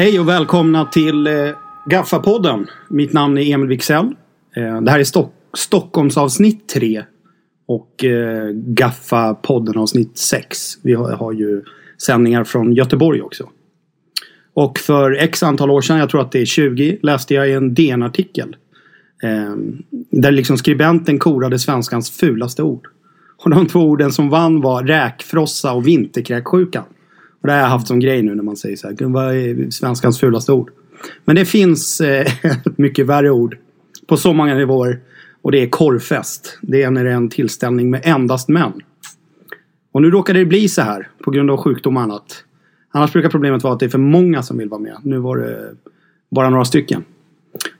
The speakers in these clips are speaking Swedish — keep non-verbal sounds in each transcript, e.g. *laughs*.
Hej och välkomna till eh, Mitt namn är Emil Wiksell. Eh, det här är Stock Stockholmsavsnitt 3 och eh, avsnitt 6. Vi har, har ju sändningar från Göteborg också. Och för x antal år sedan, jag tror att det är 20, läste jag i en DN-artikel. Eh, där liksom skribenten korade svenskans fulaste ord. Och de två orden som vann var räkfrossa och vinterkräksjukan. Och det har jag haft som grej nu när man säger så här. Vad är svenskans fulaste ord? Men det finns eh, *laughs* mycket värre ord. På så många nivåer. Och det är korvfest. Det är när det är en tillställning med endast män. Och nu råkade det bli så här. På grund av sjukdom och annat. Annars brukar problemet vara att det är för många som vill vara med. Nu var det bara några stycken.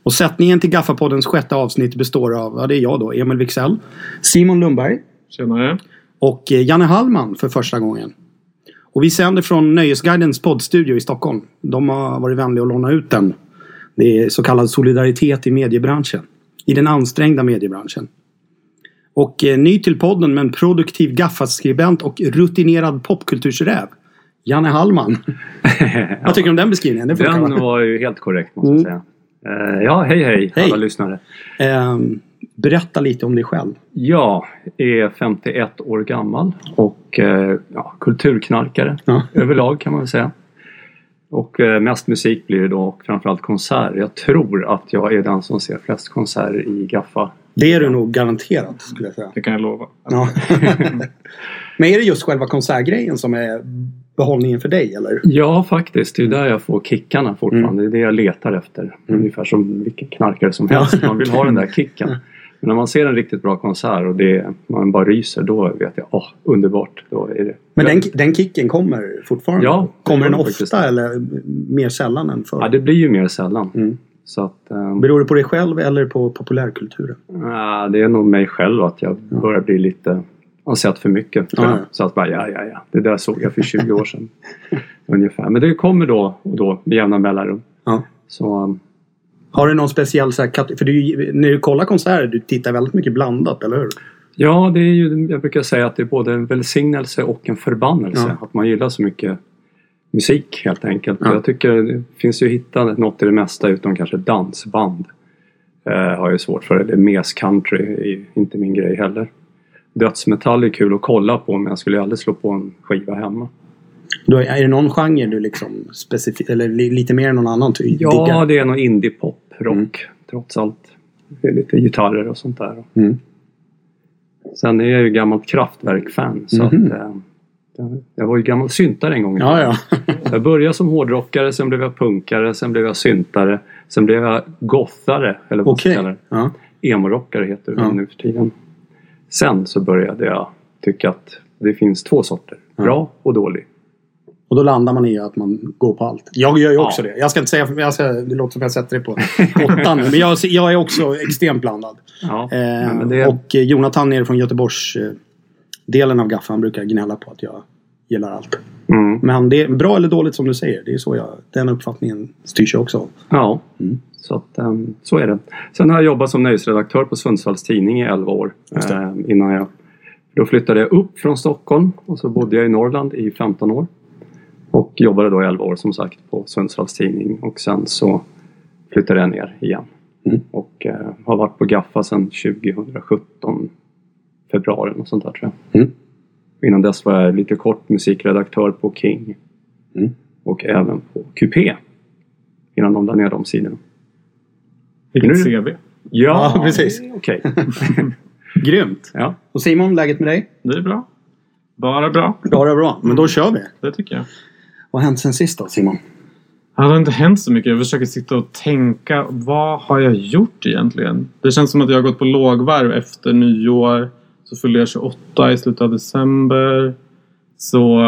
Och sättningen till Gaffapoddens sjätte avsnitt består av, ja det är jag då, Emil Wiksell, Simon Lundberg Tjenare. och eh, Janne Hallman för första gången. Och vi sänder från Nöjesguidens poddstudio i Stockholm. De har varit vänliga att låna ut den. Det är så kallad solidaritet i mediebranschen. I den ansträngda mediebranschen. Och eh, ny till podden men produktiv gaffaskribent och rutinerad popkultursräv. Janne Hallman. *laughs* Vad tycker du om den beskrivningen? Det Den va? var ju helt korrekt måste Mm. jag säga. Eh, ja, hej hej, Hej. alla lyssnare. Ehm, berätta lite om dig själv. Jag är 51 år gammal och eh, ja, kulturknarkare Ja. *laughs* överlag kan man väl säga. Och eh, mest musik blir det då och framförallt konserter. Jag tror att jag är den som ser flest konserter i Gaffa. Det är du nog garanterat skulle jag säga. Det kan jag lova. Ja. *laughs* Men är det just själva konsertgrejen som är behållningen för dig eller? Ja, faktiskt. Det är där jag får kickarna fortfarande. Det är det jag letar efter. Ungefär som vilken knarkare som helst. Man vill ha den där kicken. *laughs* Men när man ser en riktigt bra konsert och det, man bara ryser, då vet jag, åh, underbart. Då är det. Men den, den kicken kommer fortfarande? Ja, kommer den ofta faktiskt. eller mer sällan än förr? Ja, det blir ju mer sällan. Mm. Så att, ehm, Beror det på dig själv eller på populärkulturen? ja, det är nog mig själv att jag börjar bli lite har sett för mycket. tror Ja, jag. Så att bara, ja, ja, ja. Det där såg jag för 20 år sedan. *laughs* Ungefär. Men det kommer då och då med jämna mellanrum. Ja. Så ehm, Har du någon speciell så här, För du, när du kollar konserter, du tittar väldigt mycket blandat, eller hur? Ja, det är ju, jag brukar säga att det är både en välsignelse och en förbannelse. Ja. Att man gillar så mycket musik helt enkelt. Ja. Jag tycker det finns ju att hitta något i det mesta utom kanske dansband. Eh, har jag svårt för. Eller mes country är inte min grej heller. Dödsmetall är kul att kolla på men jag skulle aldrig slå på en skiva hemma. Då är, det någon genre du liksom specifikt, eller li, lite mer än någon annan ty, Ja, diggar? det är nog indie-pop, rock Mm. trots allt. Det är lite gitarrer och sånt där. Mm. Sen är jag ju gammalt Kraftwerk-fan så Mhm. att eh, jag var ju gammal syntare en gång Ja, ja. *laughs* Jag började som hårdrockare, sen blev jag punkare, sen blev jag syntare, sen blev jag gothare, eller vad man ska Okej. kalla det. Ja. Emo-rockare heter det Ja. nu för tiden. Sen så började jag tycka att det finns två sorter, bra och dålig. Och då landar man i att man går på allt. Jag gör ju Ja. också det. Jag ska inte säga, jag ska, det låter som jag sätter det på *laughs* åttan nu. Men jag, jag är också extremt blandad. Ja, Eh, det, Och eh, Jonathan nere från Göteborgs eh, delen av Gaffan brukar gnälla på att jag gillar allt. mm, Men det är bra eller dåligt som du säger. Det är så jag, den uppfattningen styrs jag också av. ja, Mm. så, att, ehm, så är det. Sen har jag jobbat som nöjesredaktör på Sundsvalls Tidning i 11 år. Eh, innan jag, då flyttade jag upp från Stockholm och så bodde jag i Norrland i 15 år. Och jobbade då i 11 år som sagt på Sundsvalls Tidning och sen så flyttade jag ner igen. Mm. Och eh, har varit på Gaffa sedan 2017 februari och sånt där tror jag. Mm. Innan dess var jag lite kort musikredaktör på King. Mm. Och även på QP. Innan de la ner de sidorna. Vilket Nu- CV. Ja, Ja, precis. Okej. *laughs* Grymt! Ja. Och Simon, läget med dig? Det är bra. Bara bra. Är bra. Men då kör vi. Det tycker jag. Vad har hänt sen sist då, Simon? Det har inte hänt så mycket. Jag försöker sitta och tänka. Vad har jag gjort egentligen? Det känns som att jag har gått på lågvarv efter nyår. Så fyllde jag 28 i slutet av december. Så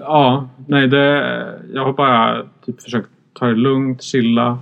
ja, nej det... Jag har bara typ försökt ta det lugnt, chilla.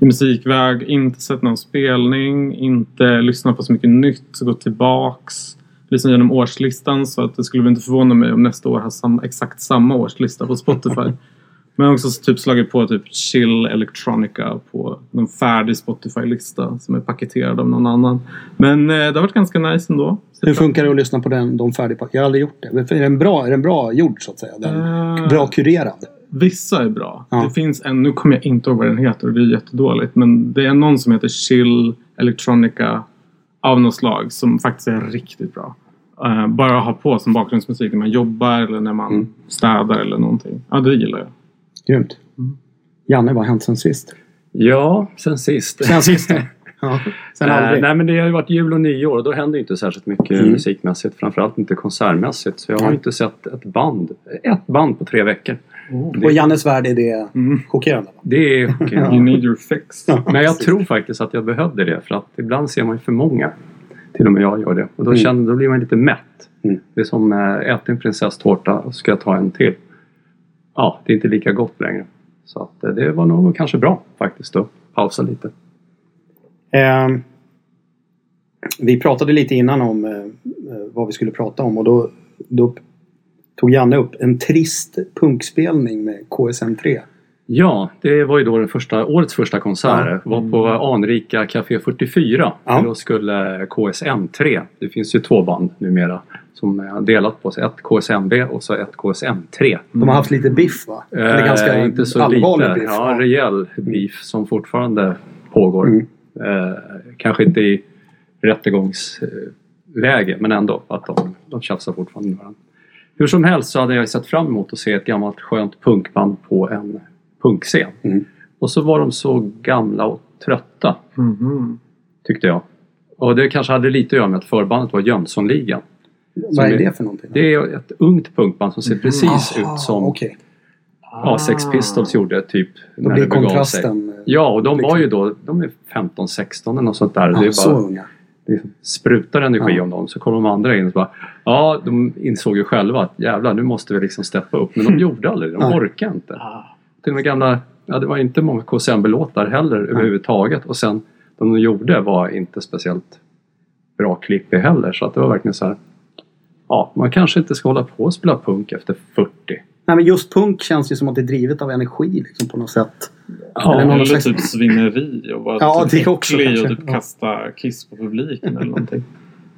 I musikväg, inte sett någon spelning, inte lyssnat på så mycket nytt, så gått tillbaks. Lyssnat genom årslistan så att det skulle väl inte förvåna mig om nästa år har samma, exakt samma årslista på Spotify. *laughs* Men jag har också typ slagit på typ chill electronica på någon färdig Spotify-lista som är paketerad av någon annan. Men eh, det har varit ganska nice ändå. Hur funkar det att lyssna på den, de färdigpackade? Jag har aldrig gjort det. Är den bra, är den bra gjord så att säga? Den, Eh, Bra kurerad? Vissa är bra. Ja. Det finns en, nu kommer jag inte ihåg vad den heter och det är jättedåligt. Men det är någon som heter Chill Electronica av något slag som faktiskt är riktigt bra. Eh, bara ha på som bakgrundsmusik när man jobbar eller när man Mm. städar eller någonting. Ja, det gillar jag. Grymt. Janne, vad har hänt sen sist? Ja, sen sist. Sen sist? *laughs* Ja, sen Eh, aldrig. nej men det har ju varit jul och nyår och då händer inte särskilt mycket Mm. musikmässigt. Framförallt inte konsertmässigt. Så jag har ju inte sett ett band. Ett band på tre veckor. Och i Jannes värld är det Mm. chockerande. Det är okej. You need your fix. Men jag tror faktiskt att jag behövde det för att ibland ser man ju för många. Till och med jag gör det. Och då, Mm. känner, då blir man lite mätt. Mm. Det är som äh, äta en prinsesstårta och ska jag ta en till. Ja, det är inte lika gott längre. Så att, eh, det var nog kanske bra faktiskt att pausa lite. Ehm, vi pratade lite innan om eh, eh, vad vi skulle prata om och då, då tog Janne upp en trist punkspelning med KSM3. Ja, det var ju då den första, årets första konsert. var på anrika Café 44. Ja. Då skulle KSM3, det finns ju två band numera som har delat på sig. Ett KSMB och så ett KSM3. De har haft lite biff va? Eller Eh, ganska inte så allvarlig lite. biff. Ja, rejäl beef som fortfarande pågår. Mm. Eh, kanske inte i rättegångsläge men ändå att de, de tjafsar fortfarande med varandra. Hur som helst så hade jag sett fram emot att se ett gammalt skönt punkband på en punkscen. Mm. Och så var de så gamla och trötta Mhm. tyckte jag. Och det kanske hade lite att göra med att förbandet var Jönssonligan. Vad är som det för någonting? Det är ett ungt punkband som ser precis Aha, ut som Okej, ja, Sex Pistols gjorde typ. då när blir det begav sig. eh, Ja, och de var liksom- ju då, de är 15-16 eller något sånt där. ja, det är så bara, unga. det sprutar energi Ja. om dem. Så kommer de andra in och bara, ja, de insåg ju själva att jävlar, nu måste vi liksom steppa upp. Men de *laughs* gjorde aldrig det, de orkade inte. Till och med gamla, ja det var inte många KSMB-låtar heller överhuvudtaget. Och sen, de de gjorde var inte speciellt bra klipp heller. Så att det var verkligen så här, ja, man kanske inte ska hålla på och spela punk efter 40. Nej men just punk känns ju som att det är drivet av energi liksom på något sätt. Ja, Eller eller, någon slags- typ svineri och vara Ja, typ det också och typ kasta kiss på publiken eller någonting.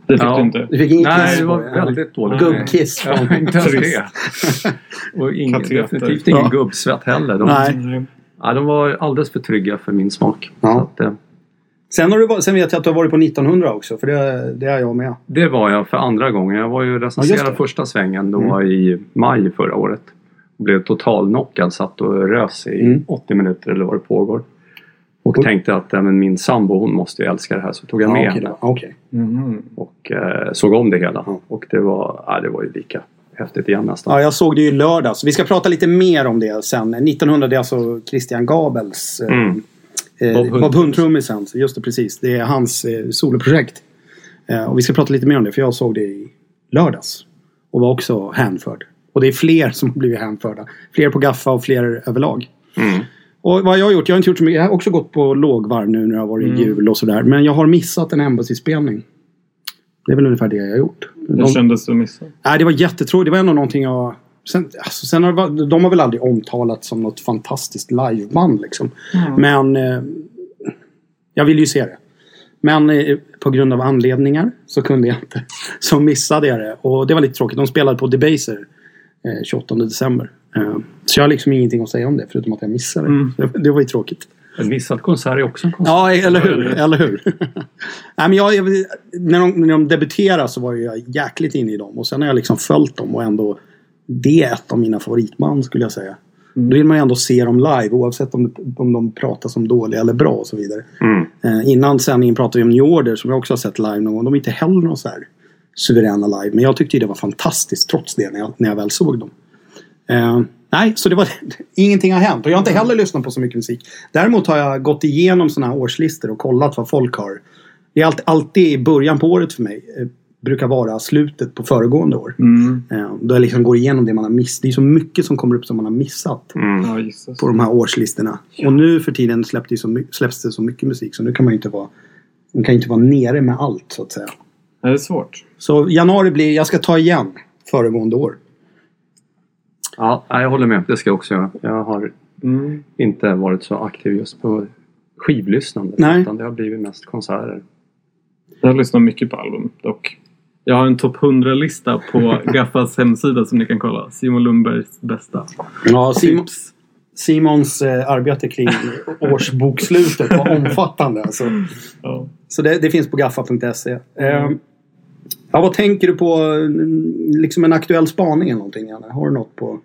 Det fick Ja. du inte. Du fick inget Nej, kiss det på var det. väldigt dåligt. Gubbkiss. Ja, inte ens det. Och ingen, definitivt ingen Ja. gubbsvett heller. De, Nej. ja, de var alldeles för trygga för min smak. Ja. Så att, eh, Sen, har du, sen vet jag att du har varit på 1900 också, för det, det är jag med. det var jag för andra gången. Jag var ju Ja, recenserad det. första svängen då Mm. i maj förra året. Blev totalknockad, satt och rös i Mm. 80 minuter eller vad det pågår. Och Och- tänkte att äh, men min sambo hon måste ju älska det här så tog jag med Ja, okej, henne. då. Okej. Mhm. Och eh, såg om det hela. Ja. Och det var, ja, det var ju lika häftigt igen nästan. Ja, jag såg det ju i lördags. Vi ska prata lite mer om det sen. 1900 det är alltså Christian Gabels eh, Mm. eh, Bob Bob Hund-trummisen. Just det, precis. Det är hans eh, soloprojekt. Eh, och vi ska prata lite mer om det, för jag såg det i lördags. Och var också hänförd. Och det är fler som har blivit hänförda. Fler på Gaffa och fler överlag. Mm. Och vad jag har gjort, jag har inte gjort så mycket. Jag har också gått på lågvarv nu när det har varit Mm. jul och sådär. Men jag har missat en Embassy-spelning. Det är väl ungefär det jag har gjort. Hur De, kändes det att missa? nej, det var jättetråkigt. Det var ändå någonting jag... Sen, alltså, sen har det, de har väl aldrig omtalat som något fantastiskt liveband liksom. Men eh, jag ville ju se det. Men eh, på grund av anledningar så kunde jag inte. Så missade jag det. Och det var lite tråkigt. De spelade på Debaser eh, 28 december. Eh, så jag har liksom ingenting att säga om det förutom att jag missade det. Mm. Det, var ju tråkigt. En missad konsert är också en konsert. Ja, eller hur? Eller hur? *laughs* Nej, men jag, jag, när, de, när de debuterade så var jag jäkligt inne i dem. Och sen har jag liksom följt dem och ändå... Det är ett av mina favoritband skulle jag säga. Mm. Då vill man ju ändå se dem live oavsett om, om de pratar som dåliga eller bra och så vidare. Mm. Eh, innan sändningen pratade vi om New Order som jag också har sett live någon gång. De är inte heller någon så här suveräna live. Men jag tyckte ju det var fantastiskt trots det när jag, när jag väl såg dem. Eh, nej, så det var *laughs* ingenting har hänt. Och jag har inte heller lyssnat på så mycket musik. Däremot har jag gått igenom sådana här årslistor och kollat vad folk har. Det är alltid, alltid i början på året för mig. Eh, brukar vara slutet på föregående år. Mm. Eh, då jag liksom går igenom det man har missat. Det är så mycket som kommer upp som man har missat Mm. Ja, på de här årslistorna. Och nu för tiden släpps det, så släpps det så mycket musik så nu kan man ju inte vara man kan inte vara nere med allt så att säga. Ja, Det är svårt. Så januari blir, jag ska ta igen föregående år. Ja, jag håller med. Det ska jag också göra. Jag har Mm. inte varit så aktiv just på skivlyssnande. Nej. Utan det har blivit mest konserter. Jag lyssnar mycket på album dock. Jag har en topp 100-lista på *laughs* Gaffas hemsida som ni kan kolla. Simon Lundbergs bästa. Ja, Simon, Tips. Simons eh, arbete kring *laughs* årsbokslutet var omfattande. Alltså. Ja. Så det, det finns på gaffa.se. Eh, ja, vad tänker du på? mm, Liksom en aktuell spaning eller någonting? Janne? Har du något på?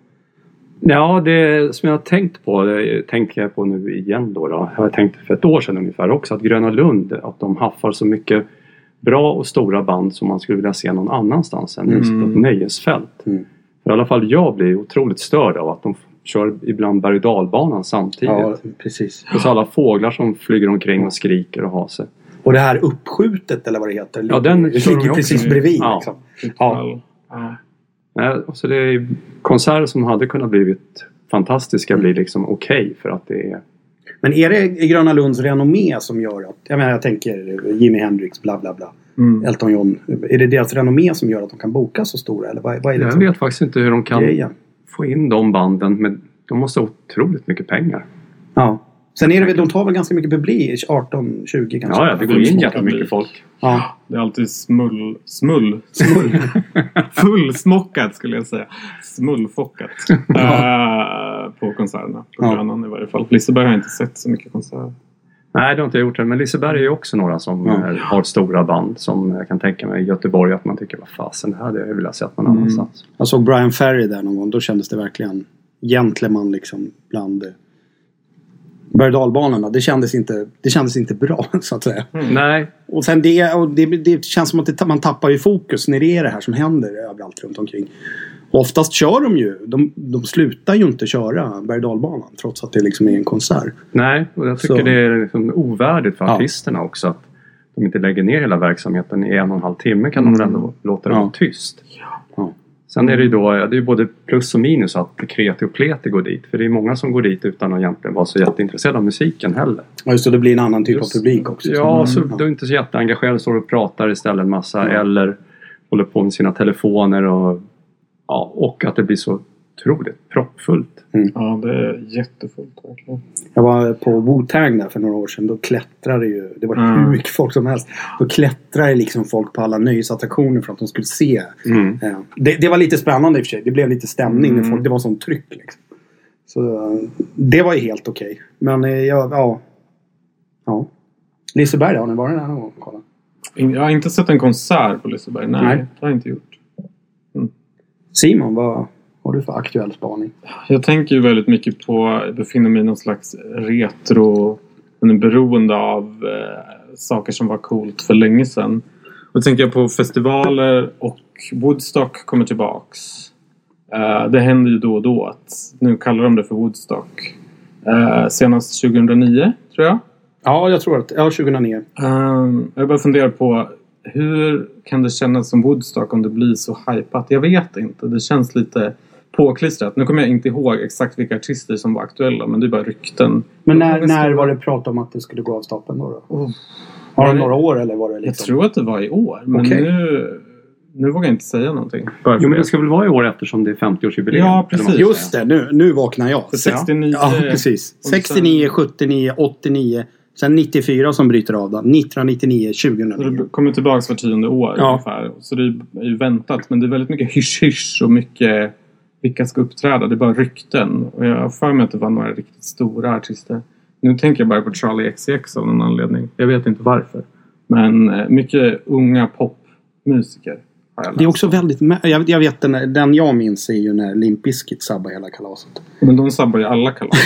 Ja, det som jag har tänkt på, det tänker jag på nu igen då. då. Jag har tänkt för ett år sedan ungefär också att Gröna Lund, att de haffar så mycket bra och stora band som man skulle vilja se någon annanstans än just på ett nöjesfält. Mm. För i alla fall jag blir otroligt störd av att de kör ibland berg och dalbanan samtidigt. Ja, precis. Och så alla fåglar som flyger omkring och skriker och har sig. Och det här uppskjutet eller vad det heter. Ja, den ligger också precis nu. bredvid. Ja. Liksom. Ja. Ja. Nej, så det är konserter som hade kunnat blivit fantastiska blir liksom okej för att det är Men är det Gröna Lunds renommé som gör att... Jag menar jag tänker Jimi Hendrix, bla bla bla. Mm. Elton John. Är det deras renommé som gör att de kan boka så stora? Eller vad, vad är det Jag som vet faktiskt inte hur de kan få in de banden men de måste ha otroligt mycket pengar. Ja. Sen är det väl, de tar väl ganska mycket publik, 18, 20 kanske. Ja, ja det går in jättemycket folk. Ja. Det är alltid smull... Smull? Smull. *laughs* Fullsmockat skulle jag säga. Smullfockat. Eh, på konserterna. På Ja. Grönan i varje fall. Liseberg har jag inte sett så mycket konserter. Nej, det har inte jag gjort än. Men Liseberg är ju också några som Ja. eh, har stora band som jag kan tänka mig i Göteborg att man tycker vad fasen det här hade jag velat sett någon Mm. annanstans. Jag såg Brian Ferry där någon gång. Då kändes det verkligen gentleman liksom bland berg och dalbanorna. Det kändes, inte, det kändes inte bra *laughs* så att säga. Nej, Och sen det, och det, det känns som att det, man tappar ju fokus när det är det här som händer överallt runt omkring. Och oftast kör de ju. De, de slutar ju inte köra berg och trots att det liksom är en konsert. nej. Och jag tycker Så. det är liksom ovärdigt för Ja. artisterna också att de inte lägger ner hela verksamheten i en och en halv timme kan de väl ändå låta det Ja. vara tyst. Ja. Sen är det ju då, ja, det är både plus och minus att kreti och pleti går dit. För det är många som går dit utan att egentligen vara så jätteintresserade av musiken heller. Och just det, det blir en annan typ Just- av publik också. Ja, så Mm. du är inte så jätteengagerad, står och pratar istället en massa eller håller på med sina telefoner och, ja, och att det blir så otroligt proppfullt. Ja, det är jättefullt verkligen. Jag var på Wu-Tang där för några år sedan. Då klättrade ju, det var Mm. hur mycket folk som helst. Då klättrade liksom folk på alla nöjesattraktioner för att de skulle se. Mm. Eh, Det, det var lite spännande i och för sig. Det blev lite stämning. Mm. folk, det var sånt tryck. Liksom. Så eh, det var ju helt okej. Men eh, ja, ja. ja. Liseberg? Har ni varit där någon gång? och kollat? Jag har inte sett en konsert på Liseberg. Nej, Nej. det har jag inte gjort. Simon, vad har du för aktuell spaning? Jag tänker ju väldigt mycket på, jag befinner mig i någon slags retro, men beroende av eh, saker som var coolt för länge sedan. Och då tänker jag på festivaler och Woodstock kommer tillbaks. Eh, det händer ju då och då att nu kallar de det för Woodstock. Eh, senast 2009 tror jag. Ja, jag tror att... Ja, 2009. Um, jag bara funderar på hur kan det kännas som Woodstock om det blir så hypat? Jag vet inte. Det känns lite påklistrat. Nu kommer jag inte ihåg exakt vilka artister som var aktuella men det är bara rykten. Men när, när var det prat om att det skulle gå av stapeln då? då? Oh, Har Var det det- några år eller var det jag liksom? tror att det var i år men Okej. nu, nu vågar jag inte säga någonting. Bara Jo, men det. ska väl vara i år eftersom det är 50-årsjubileum? Ja, precis. Just det, nu, nu vaknar jag. För 69... Ja, precis. och sen- 69, 79, 89. Sen 94 som bryter av då. 1999, Så 2009. det kommer tillbaks var tionde år Ja. ungefär. Så det är ju väntat. Men det är väldigt mycket hysch-hysch och mycket vilka ska uppträda. Det är bara rykten. Och jag har för mig att det var några riktigt stora artister. Nu tänker jag bara på Charlie XCX av någon anledning. Jag vet inte varför. Men eh, mycket unga popmusiker har jag läst. Det är också väldigt... Jag, jag vet den, den jag minns är ju när Limp Bizkit sabbade hela kalaset. Men de sabbar ju alla kalas.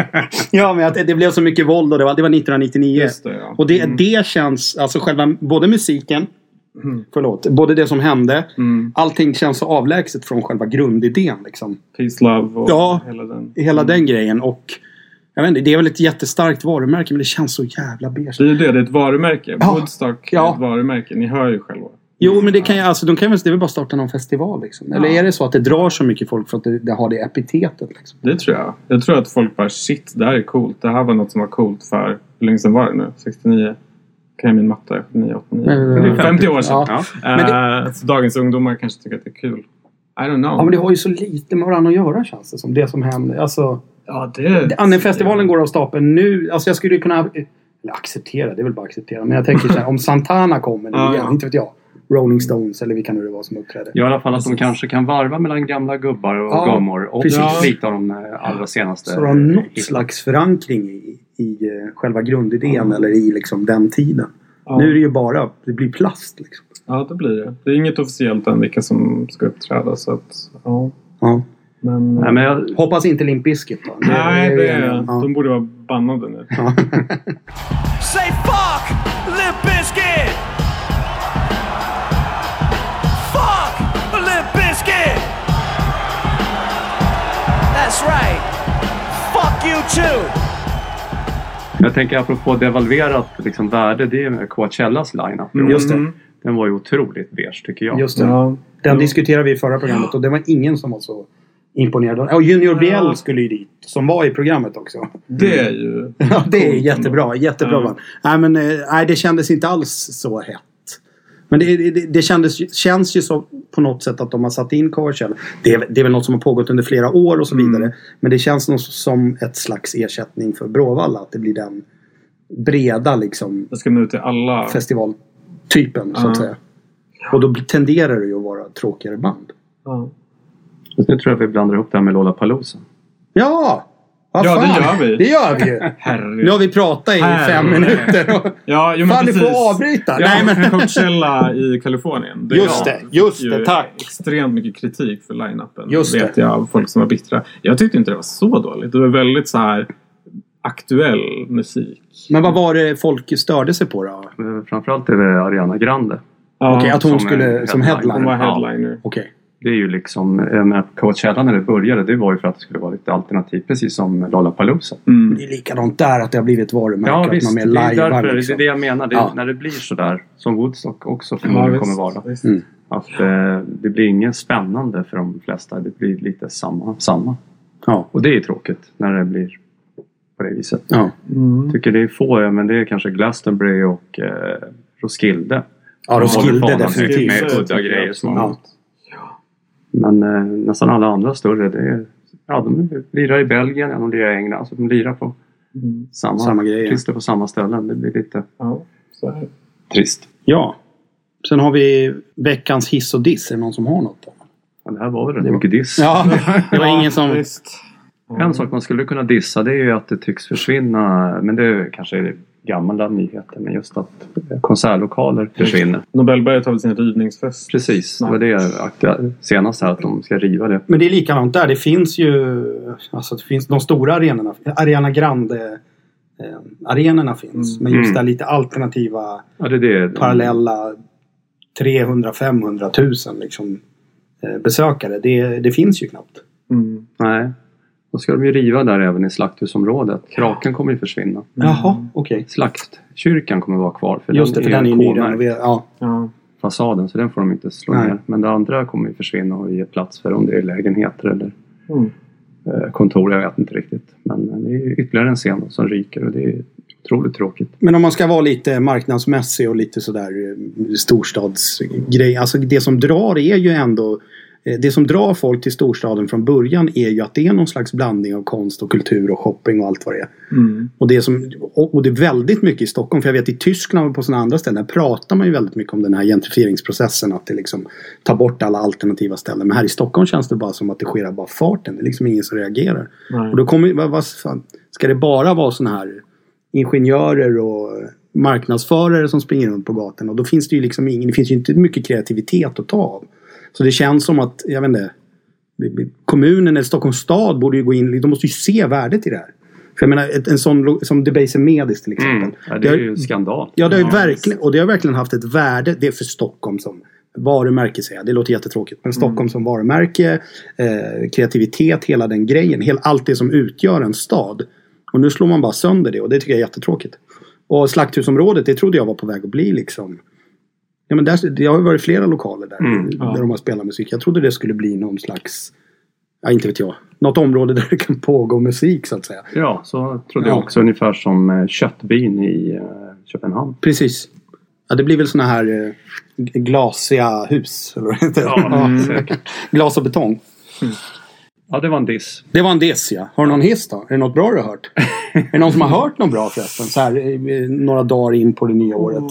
*laughs* Ja, men att det, blev så mycket våld och det var, det var 1999. Just det, ja. Och det, Mm. det känns, alltså själva, både musiken, Mm. förlåt, både det som hände. Mm. Allting känns så avlägset från själva grundidén liksom. Peace, Love och Ja. hela den. Hela Mm. den grejen och... Jag vet inte, det är väl ett jättestarkt varumärke men det känns så jävla beige. Det är ju det, det är ett varumärke. Ja. Woodstock är Ja. ett varumärke. Ni hör ju själva. Jo, men det kan ju, alltså, de kan väl, det är väl bara starta någon festival liksom. Eller Ja. är det så att det drar så mycket folk för att det, det har det epitetet liksom? Det tror jag. Jag tror att folk bara shit, det här är coolt. Det här var något som var coolt för, hur länge sedan var det nu? 69? Kan jag min matte? 79, 89? Nej, det Det var- är 50 år sedan. Ja. Ja. Men Eh, så dagens ungdomar kanske tycker att det är kul. I don't know. Ja, men det har ju så lite med varandra att göra känns det som. Det som händer. Alltså, ja, det... Annefestivalen går av stapeln nu. Alltså jag skulle ju kunna... Eller acceptera, det är väl bara att acceptera. Men jag tänker så här, om *laughs* Santana kommer nu Ja, igen, inte vet jag. Rolling Stones eller vilka nu det var som uppträdde. Ja, i alla fall att de Precis. kanske kan varva mellan gamla gubbar och Ja, gummor och precis. lite av de eh, allra senaste. Så de har något slags förankring i, i eh, själva grundidén eller i liksom den tiden. Ja. Nu är det ju bara, det blir plast liksom. Ja, det blir det. Det är inget officiellt än vilka som ska uppträda. Så att, ja. Ja. Men, Nej, men jag, Hoppas inte Limp Bizkit då. nej, är det är, om. Ja. de borde vara bannade nu. *laughs* Say fuck Limp Bizkit! Fuck Limp Bizkit! That's right. Fuck you too! Jag tänker apropå devalverat liksom, värde, det är med Coachellas line-up. i år. Just det. Mm. Den var ju otroligt beige tycker jag. Just det. Ja. Den Jo. diskuterade vi i förra programmet och det var ingen som var så imponerad. Och Junior Biel skulle ju dit. Som var i programmet också. Det är ju... *laughs* Ja, det är jättebra. Jättebra Ja. band. Nej, men eh, nej, det kändes inte alls så hett. Men det, det, det kändes, känns ju så på något sätt att de har satt in Coachella. Det är, det är väl något som har pågått under flera år och så Mm. vidare. Men det känns nog som ett slags ersättning för Bråvalla. Att det blir den breda liksom Det ska nå ut till alla. festivaltypen så Ja. att säga. Och då tenderar det ju att vara tråkigare band. Ja. Så nu tror jag att vi blandar ihop det här med Lollapalooza. Ja! Vad Ja, det fan. gör vi. Det gör vi ju. Herregud. Nu har vi pratat i Herre. fem minuter. Och... Ja, jo, men Fan, du precis. får avbryta. Ja, Nej, men... Coachella i Kalifornien. Just det, just det, tack. Extremt mycket kritik för line-upen. Just vet det. jag av folk som var bittra. Jag tyckte inte det var så dåligt. Det var väldigt så här aktuell musik. Men vad var det folk störde sig på då? Eh, Framförallt är det Ariana Grande. Ja, Okej, att hon som skulle som headliner. Hon headliner. var Ja. headliner. Okej. Det är ju liksom, jag menar, Coachella när det började det var ju för att det skulle vara lite alternativ precis som Lollapalooza. Mm. Det är likadant där att det har blivit ett varumärke. Ja att visst, man det mer är, därför, liksom. det är det jag menar. Det, Ja. När det blir sådär som Woodstock också Ja, förmodligen visst, kommer vara. visst. Mm. Att eh, det blir ingen spännande för de flesta. Det blir lite samma. samma. Ja. Och det är tråkigt när det blir på det viset. Ja. Mm. tycker det är få, ja, men det är kanske Glastonbury och eh, Roskilde. ja, Roskilde definitivt. Med udda grejer. Som, Ja. Men eh, nästan alla andra större, det är, ja, de lirar i Belgien, ja, de lirar i England. Alltså de lirar på Mm. samma, Samma grejer. På samma ställen. Det blir lite Ja, trist. ja. Sen har vi veckans hiss och diss. Är det någon som har något? Ja, det här var väl rätt Det var- mycket diss. Ja, *laughs* det var Ja, ingen som... Visst. En sak man skulle kunna dissa det är ju att det tycks försvinna, men det är kanske gamla nyheter, men just att konsertlokaler försvinner. Nobelberget har väl sin rivningsfest. Precis, det var det aktuella- senast här att de ska riva det. Men det är likadant där. Det finns ju... Alltså det finns de stora arenorna. Arena Grande. Eh, arenorna finns. Men just Mm. där lite alternativa, Ja, det är det. parallella 300-500 000 liksom, eh, besökare. Det, det finns ju knappt. Mm. Nej. Då ska de ju riva där även i slakthusområdet. Kraken kommer ju försvinna. Jaha, okej. Slaktkyrkan kommer vara kvar. För Just det, för den är ju nyrenoverad. Ja. Ja. fasaden så den får de inte slå Nej. ner. Men det andra kommer ju försvinna och ge plats för om det är lägenheter eller Mm. eh, kontor. Jag vet inte riktigt. Men det är ytterligare en scen som ryker och det är otroligt tråkigt. Men om man ska vara lite marknadsmässig och lite sådär eh, storstadsgrej. Alltså det som drar är ju ändå eh, det som drar folk till storstaden från början är ju att det är någon slags blandning av konst och kultur och shopping och allt vad det är. Mm. Och det, som, och det är väldigt mycket i Stockholm. För jag vet i Tyskland och på sådana andra ställen där pratar man ju väldigt mycket om den här gentrifieringsprocessen. Att det liksom tar bort alla alternativa ställen. Men här i Stockholm känns det bara som att det sker av bara farten. Det är liksom ingen som reagerar. Nej. Och då kommer vad, vad fan, Ska det bara vara sådana här ingenjörer och marknadsförare som springer runt på gatan. Och då finns det ju liksom ingen, det finns ju inte mycket kreativitet att ta av. Så det känns som att, jag vet inte. Kommunen eller Stockholms stad borde ju gå in, de måste ju se värdet i det här. För jag menar ett- en sån som Debaser Medis till exempel. Mm. Ja, det är ju skandal. Ja, det har ju verkligen, och det har verkligen haft ett värde. Det är för Stockholm som varumärke säger jag. Det låter jättetråkigt. Men Stockholm som varumärke, eh, kreativitet, hela den grejen. Hel, allt det som utgör en stad. Och nu slår man bara sönder det och det tycker jag är jättetråkigt. Och Slakthusområdet, det trodde jag var på väg att bli liksom. Ja, men där, det har varit flera lokaler där, Mm, ja. där de har spelat musik. Jag trodde det skulle bli någon slags, ja inte vet jag, något område *laughs* där det kan pågå musik så att säga. Ja, så trodde Ja. jag också. Ungefär som eh, köttbyn i eh, Köpenhamn. Precis. Ja, det blir väl såna här eh, glasiga hus. Eller vad det heter. Ja, *laughs* Mm. säkert. Glas och betong. Ja, det var en diss. Det var en diss ja. Har du någon hiss då? Är det något bra du har hört? är det någon som har hört något bra förresten? Så här, några dagar in på det nya året.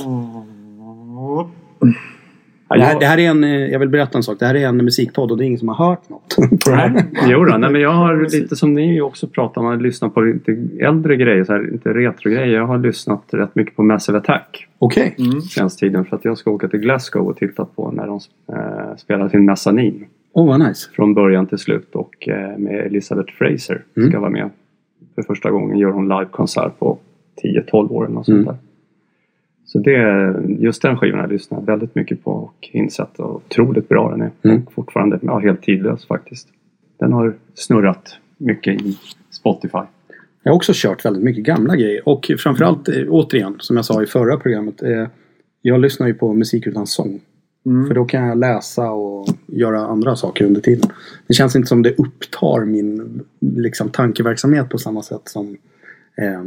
Det här, det här är en, eh, jag vill berätta en sak. Det här är en musikpodd och det är ingen som har hört något. *laughs* här. Jo då, nej, men jag har lite som ni också pratar om, lyssnat på lite äldre grejer, så här, inte retro-grejer. Jag har lyssnat rätt mycket på Massive Attack Okej. senaste tiden för att jag ska åka till Glasgow och titta på när de eh, spelar sin Mezzanine Åh vad nice. från början till slut och eh, med Elizabeth Fraser Mm. ska vara med för första gången. Gör hon livekonsert på 10-12 år eller något sånt Mm. Så det, just den skivan har jag lyssnat väldigt mycket på och insett och otroligt bra den är. Mm. Och fortfarande ja, helt tidlös faktiskt. Den har snurrat mycket i Spotify. Jag har också kört väldigt mycket gamla grejer. Och framförallt, eh, återigen, som jag sa i förra programmet. Eh, jag lyssnar ju på musik utan sång. För då kan jag läsa och göra andra saker under tiden. Det känns inte som det upptar min liksom, tankeverksamhet på samma sätt som eh,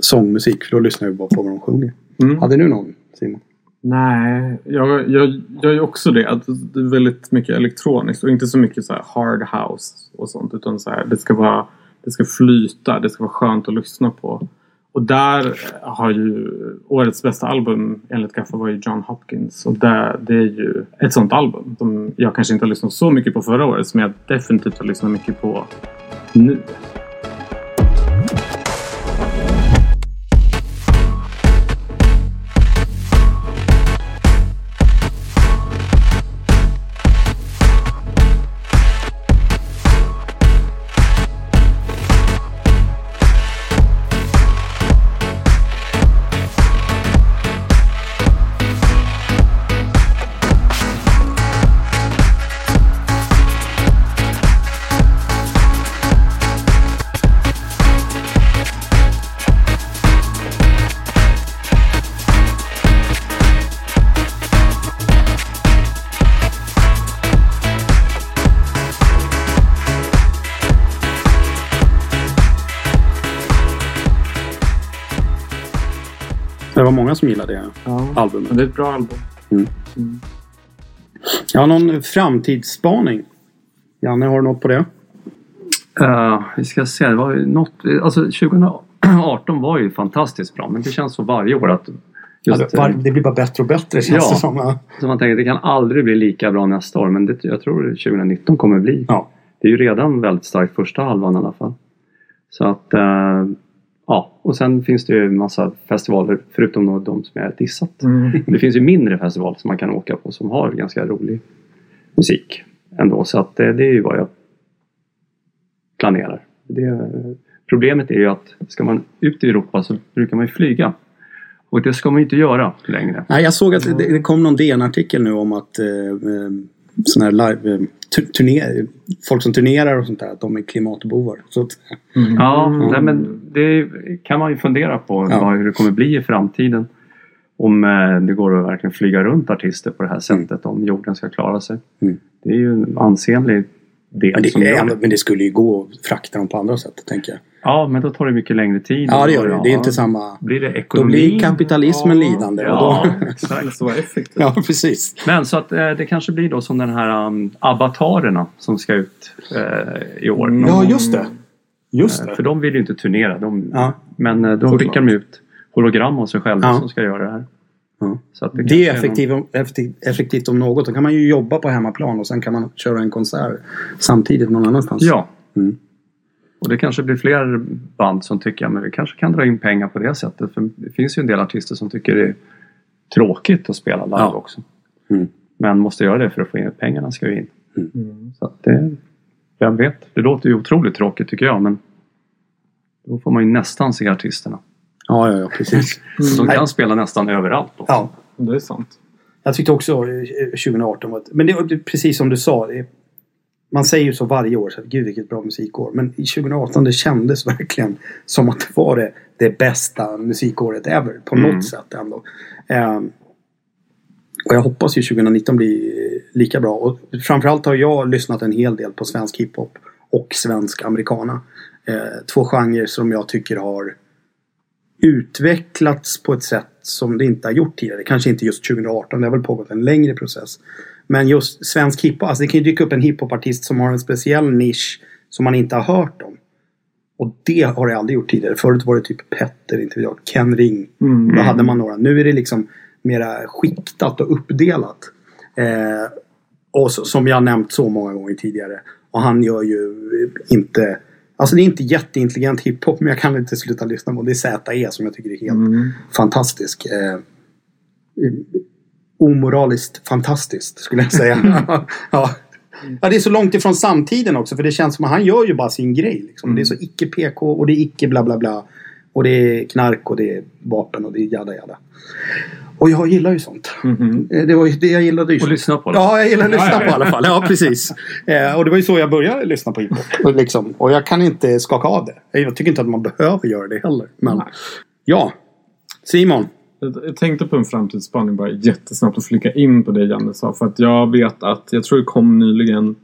sångmusik. För då lyssnar jag bara på vad de sjunger. Mm. Hade du någon Simon? Nej, jag, jag, jag är också det. Att det är väldigt mycket elektroniskt och inte så mycket så här hard house och sånt. Utan så här, det, ska vara, det ska flyta, det ska vara skönt att lyssna på. Och där har ju årets bästa album enligt Gaffa var ju John Hopkins. Och det, det är ju ett sånt album som jag kanske inte har lyssnat så mycket på förra året. Som jag definitivt har lyssnat mycket på nu. Det var många som gillade det Ja. albumet. Det är ett bra album. Jag har någon framtidsspaning. Janne, har du något på det? Uh, vi ska se, det var ju något, alltså 2018 var ju fantastiskt bra men det känns så varje år att just, det, var, det blir bara bättre och bättre känns Ja. det som. Så man tänker det kan aldrig bli lika bra nästa år men det, jag tror 2019 kommer bli. Ja. Det är ju redan väldigt starkt första halvan i alla fall. Så att eh, ja, och sen finns det ju en massa festivaler förutom då de som jag har dissat. Det finns ju mindre festivaler som man kan åka på som har ganska rolig musik ändå. Så att eh, det är ju vad jag planerar. Det, problemet är ju att ska man ut i Europa så brukar man ju flyga. Och det ska man ju inte göra längre. Nej, jag såg att det, det kom någon DN-artikel nu om att eh, eh, sån här live, eh, tu- turner, folk som turnerar och sånt där, att de är klimatbovar. Så att, Ja, nej, men det kan man ju fundera på Ja. vad, hur det kommer bli i framtiden. Om eh, det går att verkligen flyga runt artister på det här sättet om jorden ska klara sig. Mm. Det är ju en ansenlig del men, som det, gör är, det. men det skulle ju gå att frakta dem på andra sätt, tänker jag. Ja, men då tar det mycket längre tid. Ja, det gör det. Ja, Det är inte samma... Blir det Då ekonomi? blir kapitalismen lidande. Och Ja, då, exakt. Det vara effektivt. ja, precis. Men så att eh, det kanske blir då som den här um, avatarerna som ska ut eh, i år. Mm. Ja, just det. Just Eh, det. För de vill ju inte turnera. De, Ja. Men eh, då Såklart. skickar de ut hologram av sig själva Ja. som ska göra det här. Ja. Så att Det kanske är någon- effektivt, effektivt, effektivt om något. Då kan man ju jobba på hemmaplan och sen kan man köra en konsert samtidigt någon annanstans. Ja. Mm. Och det kanske blir fler band som tycker att vi kanske kan dra in pengar på det sättet. För det finns ju en del artister som tycker det är tråkigt att spela live Ja. också. Mm. Men måste göra det för att få in pengarna ska ju in. Mm. Så att det, vem vet. Det låter ju otroligt tråkigt tycker jag men då får man ju nästan se artisterna. Ja, ja, ja precis. *laughs* De Nej. kan spela nästan överallt. Då. Ja, Det är sant. Jag tyckte också eh, 2018 var ett, Men det var precis som du sa. Det, man säger ju så varje år. Så att, Gud vilket bra musikår. Men i 2018 det kändes *laughs* verkligen som att det var det, det bästa musikåret ever. På Mm. något sätt ändå. Ehm, och jag hoppas ju 2019 blir eh, lika bra. Och framförallt har jag lyssnat en hel del på svensk hiphop. Och svensk americana. Eh, två genrer som jag tycker har utvecklats på ett sätt som det inte har gjort tidigare. Kanske inte just 2018, det har väl pågått en längre process. Men just svensk hiphop, alltså det kan ju dyka upp en hiphopartist som har en speciell nisch som man inte har hört om. Och det har jag aldrig gjort tidigare. Förut var det typ Petter, inte jag, Ken Ring. Mm. Då hade man några. Nu är det liksom mera skiktat och uppdelat. Eh, och så, som jag nämnt så många gånger tidigare. Och han gör ju inte... Alltså det är inte jätteintelligent hiphop men jag kan inte sluta lyssna på det. Det är ZE som jag tycker är helt Mm. fantastisk. Eh, omoraliskt fantastiskt skulle jag säga. *laughs* ja. ja, det är så långt ifrån samtiden också för det känns som att han gör ju bara sin grej. Liksom. Det är så icke PK och det är icke bla bla bla. Och det är knark och det är vapen och det är jada jada. Och jag gillar ju sånt. Mhm. Eh, Det var ju det jag gillade ju. Och lyssna på det. Ja, jag gillar att lyssna på i alla fall. Ja, precis. Eh, och det var ju så jag började lyssna på hiphop. *laughs* Och liksom, och jag kan inte skaka av det. Jag tycker inte att man behöver göra det heller. Men ja. Simon. Jag, tänkte på en framtidsspaning bara jättesnabbt och flika in på det Janne sa. För att jag vet att, jag tror det kom nyligen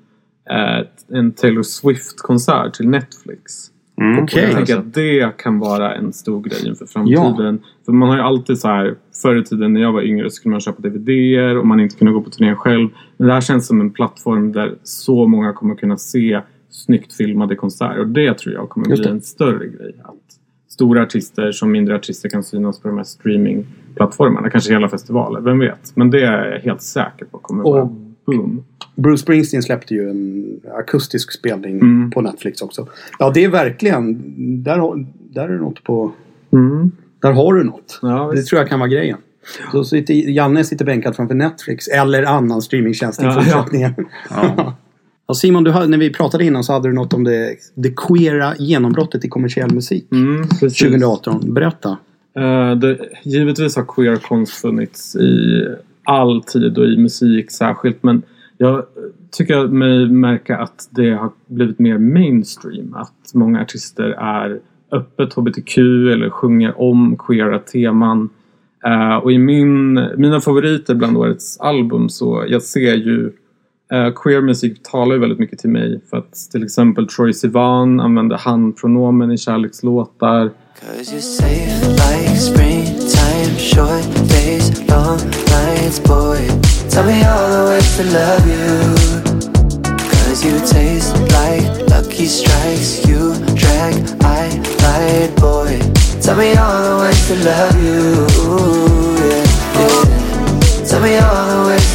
eh, en Taylor Swift-konsert till Netflix. Mm, Okej. Jag tänker alltså. att det kan vara en stor grej inför framtiden. För man har ju alltid så här, förr i tiden när jag var yngre så kunde man köpa DVDer och man inte kunde gå på turné själv. Men det här känns som en plattform där så många kommer kunna se snyggt filmade konserter. Och det tror jag kommer Just bli det. en större grej. Att stora artister som mindre artister kan synas på de här streamingplattformarna. Kanske hela festivaler, vem vet. Men det är jag helt säker på kommer Och- vara boom. Bruce Springsteen släppte ju en akustisk spelning Mm. på Netflix också. Ja, det är verkligen... Där, där är något på... Mm. Där har du något. Ja, det tror jag kan vara grejen. Så sitter, Janne sitter bänkad framför Netflix eller annan streamingtjänst i ja. fortsättningen. Ja. *laughs* Ja, Simon, du när vi pratade innan så hade du något om det, det queera genombrottet i kommersiell musik. Mm, precis. 2018. Berätta. Eh, det, givetvis har queer konst funnits i all tid och i musik särskilt. Men jag tycker mig märka att det har blivit mer mainstream. Att många artister är öppet hbtq eller sjunger om queera teman. Eh, och i min, mina favoriter bland årets album så jag ser ju Eh, queer musik talar ju väldigt mycket till mig. För att till exempel Troye Sivan använder han-pronomen i kärlekslåtar.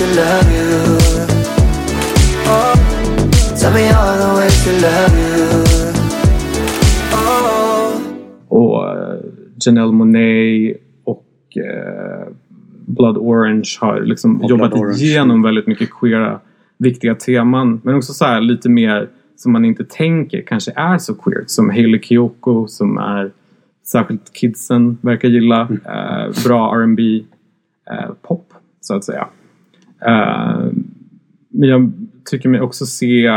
Like Tell me all the ways to love you. Oh. Och eh, Janelle Monáe och eh, Blood Orange har liksom Och jobbat Blood Orange. igenom väldigt mycket queera viktiga teman. Men också så här lite mer som man inte tänker kanske är så queer. Som Hailey Kiyoko som är särskilt kidsen verkar gilla. Eh, bra R&B eh, pop så att säga. Eh, men jag tycker mig också se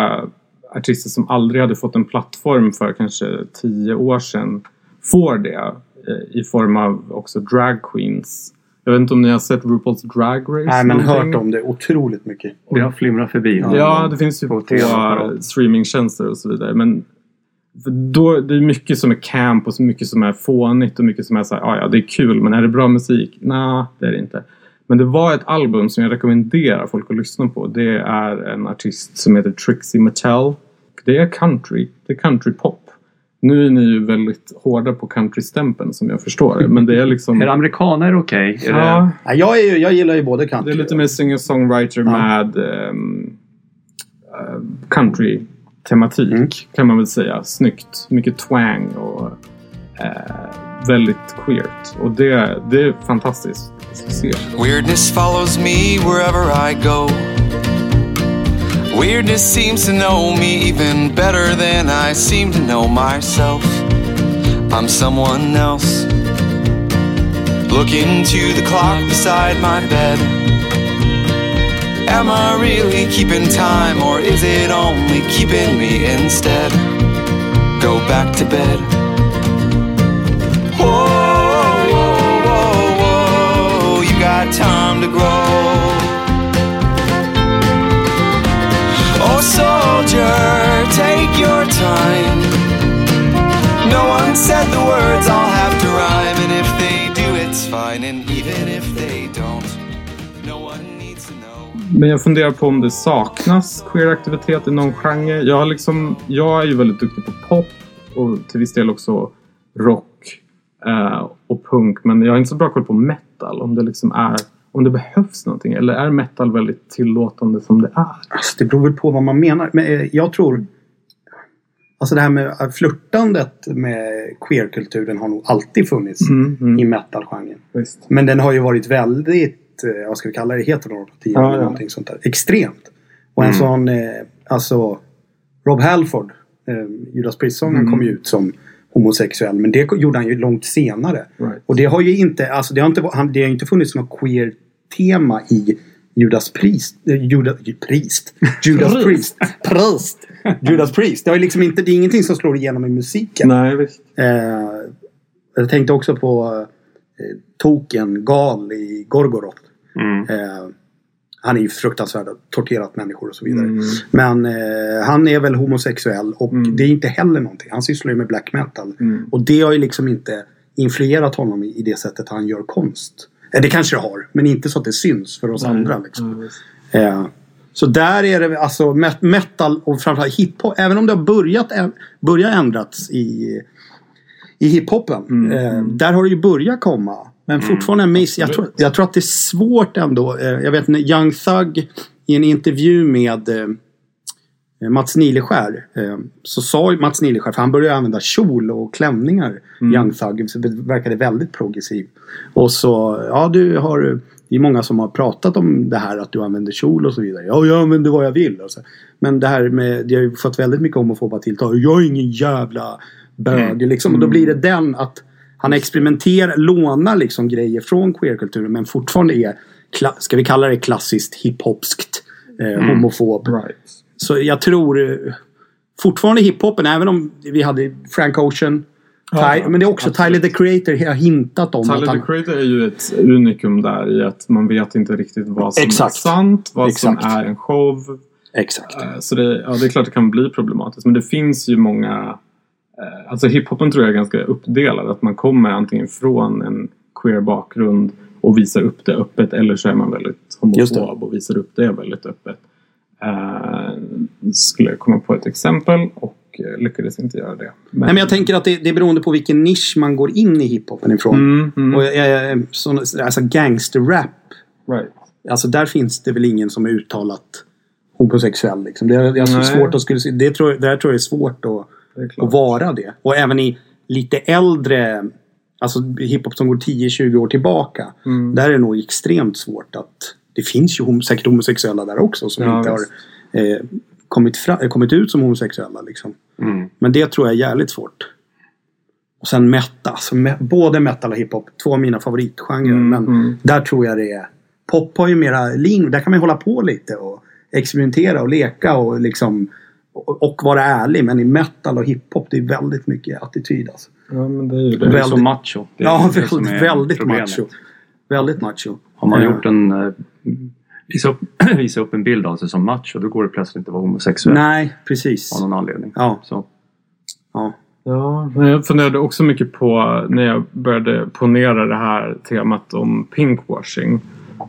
artister som aldrig hade fått en plattform för kanske tio år sedan får det eh, i form av också drag queens. Jag vet inte om ni har sett RuPaul's Drag Race? Nej, men någonting? hört om det otroligt mycket. Det har flimrat förbi. Ja, det finns ju På på, streamingtjänster och så vidare. Men då, det är mycket som är camp och så mycket som är fånigt och mycket som är så här, "Ah, ja det är kul men är det bra musik? Nej, det är det inte. Men det var ett album som jag rekommenderar folk att lyssna på. Det är en artist som heter Trixie Mattel. Det är country, det är countrypop. Nu är ni ju väldigt hårda på countrystämpeln som jag förstår det. Men det är liksom... Är det amerikaner okej? Är ja, Ja, jag, är jag gillar ju både country. det är lite mer singer-songwriter Ja. med ehm, eh, country-tematik Mm. kan man väl säga. Snyggt. Mycket twang och eh, väldigt queert. Och det, det är fantastiskt. Weirdness follows me wherever I go. Weirdness seems to know me even better than I seem to know myself. I'm someone else. Look into the clock beside my bed. Am I really keeping time or is it only keeping me instead? Go back to bed. Got time to grow. Oh, soldier, take your time. No one said the words all have to rhyme, and if they do, it's fine. And even if they don't, no one needs to know. Men jag funderar på om det saknas queer-aktivitet i någon genre. Jag, har liksom, jag är ju väldigt duktig på pop och till viss del också rock eh, och punk. Men jag har inte så bra koll på metal. Om det liksom är om det behövs någonting. Eller är metal väldigt tillåtande som det är? Alltså, det beror väl på vad man menar. Men eh, jag tror... Alltså det här med eh, flörtandet med queerkulturen har nog alltid funnits Mm, mm. i metalgenren. Men den har ju varit väldigt, eh, vad ska vi kalla det, heteronormativ Ja, eller ja. någonting sånt där. Extremt. Och en Mm. sån, alltså Rob Halford, eh, Judas Priest-sångaren Mm. kom ju ut som homosexuell. Men det gjorde han ju långt senare. Right. Och det har ju inte, alltså det har inte, han, det har inte funnits något queer-tema i Judas Priest. Eh, Judas, Priest. *laughs* Judas Priest. Priest. *laughs* Judas Priest. Det, har liksom inte, det är ingenting som slår igenom i musiken. Nej, visst. Eh, jag tänkte också på eh, Token, Gal i Gorgoroth. Mm. Eh, han är ju fruktansvärd och torterat människor och så vidare. Mm. Men eh, han är väl homosexuell och Mm. det är inte heller någonting. Han sysslar ju med black metal. Mm. Och det har ju liksom inte influerat honom i, i det sättet han gör konst. Eh, det kanske det har, men inte så att det syns för oss andra. Liksom. Eh, så där är det alltså met- metal och framförallt hiphop. Även om det har börjat, börjat ändrats i, i hiphopen. Mm, Eh, där har det ju börjat komma. Men fortfarande en miss. Jag tror, jag tror att det är svårt ändå. Eh, jag vet när Young Thug i en intervju med eh, Mats Nileskär. Eh, så sa Mats Nileskär, för han började använda kjol och klänningar. Young Thug. Så det verkade väldigt progressiv. Och så, ja du har... Det är många som har pratat om det här att du använder kjol och så vidare. Ja, jag använder vad jag vill. Alltså. Men det här med, det har ju fått väldigt mycket homofoba tilltal. Jag är ingen jävla bög. Liksom. Och då blir det den att han experimenterar, lånar liksom grejer från queerkulturen men fortfarande är, ska vi kalla det klassiskt hiphopskt eh, homofob. Right. Så jag tror eh, fortfarande hiphopen, även om vi hade Frank Ocean. Ja, Ty- men det är också absolut. Tyler the Creator har hintat om Tyler att the han... Creator är ju ett unikum där i att man vet inte riktigt vad som Exakt. är sant, vad Exakt. som är en show. Exakt. Eh, Så det, ja, det är klart det kan bli problematiskt. Men det finns ju många... eh, Alltså hiphopen tror jag är ganska uppdelad. Att man kommer antingen från en queer bakgrund och visar upp det öppet. Eller så är man väldigt det. homofob och visar upp det väldigt öppet. Eh, skulle jag komma på ett exempel och eh, lyckades inte göra det. Men, Nej, men jag tänker att det, det är beroende på vilken nisch man går in i hiphopen ifrån. Mm, mm, Och jag, sån, alltså gangsterrap. right. Alltså där finns det väl ingen som är uttalat homosexuell. Liksom. Det, är, det är alltså svårt att skulle, det tror, där tror jag är svårt att, Det att vara det. Och även i lite äldre, alltså hiphop som går 10-20 år tillbaka. Mm. Där är det nog extremt svårt att... Det finns ju hom, säkert homosexuella där också som Ja, inte visst. har eh, kommit, fra, eh, kommit ut som homosexuella. Liksom. Mm. Men det tror jag är jävligt svårt. Och sen metal. Alltså, me, både metal och hiphop. Två av mina favoritgenrer. Mm, men mm. där tror jag det är... Pop har ju mera lin. Där kan man hålla på lite och experimentera och leka och liksom... Och, vara ärlig. Men i metal och hiphop det är väldigt mycket attityd. Alltså. Ja, men det är ju det. Det är Väldigt- så macho. Det är Ja, det väldigt, väldigt macho. Väldigt macho. Har man Ja. gjort en... eh, Visa upp, *clears throat* visa upp en bild av sig som macho då går det plötsligt inte att vara homosexuell. Nej, precis. Av någon anledning. Ja. Så. Ja. Ja, men jag funderade också mycket på när jag började ponera det här temat om pinkwashing.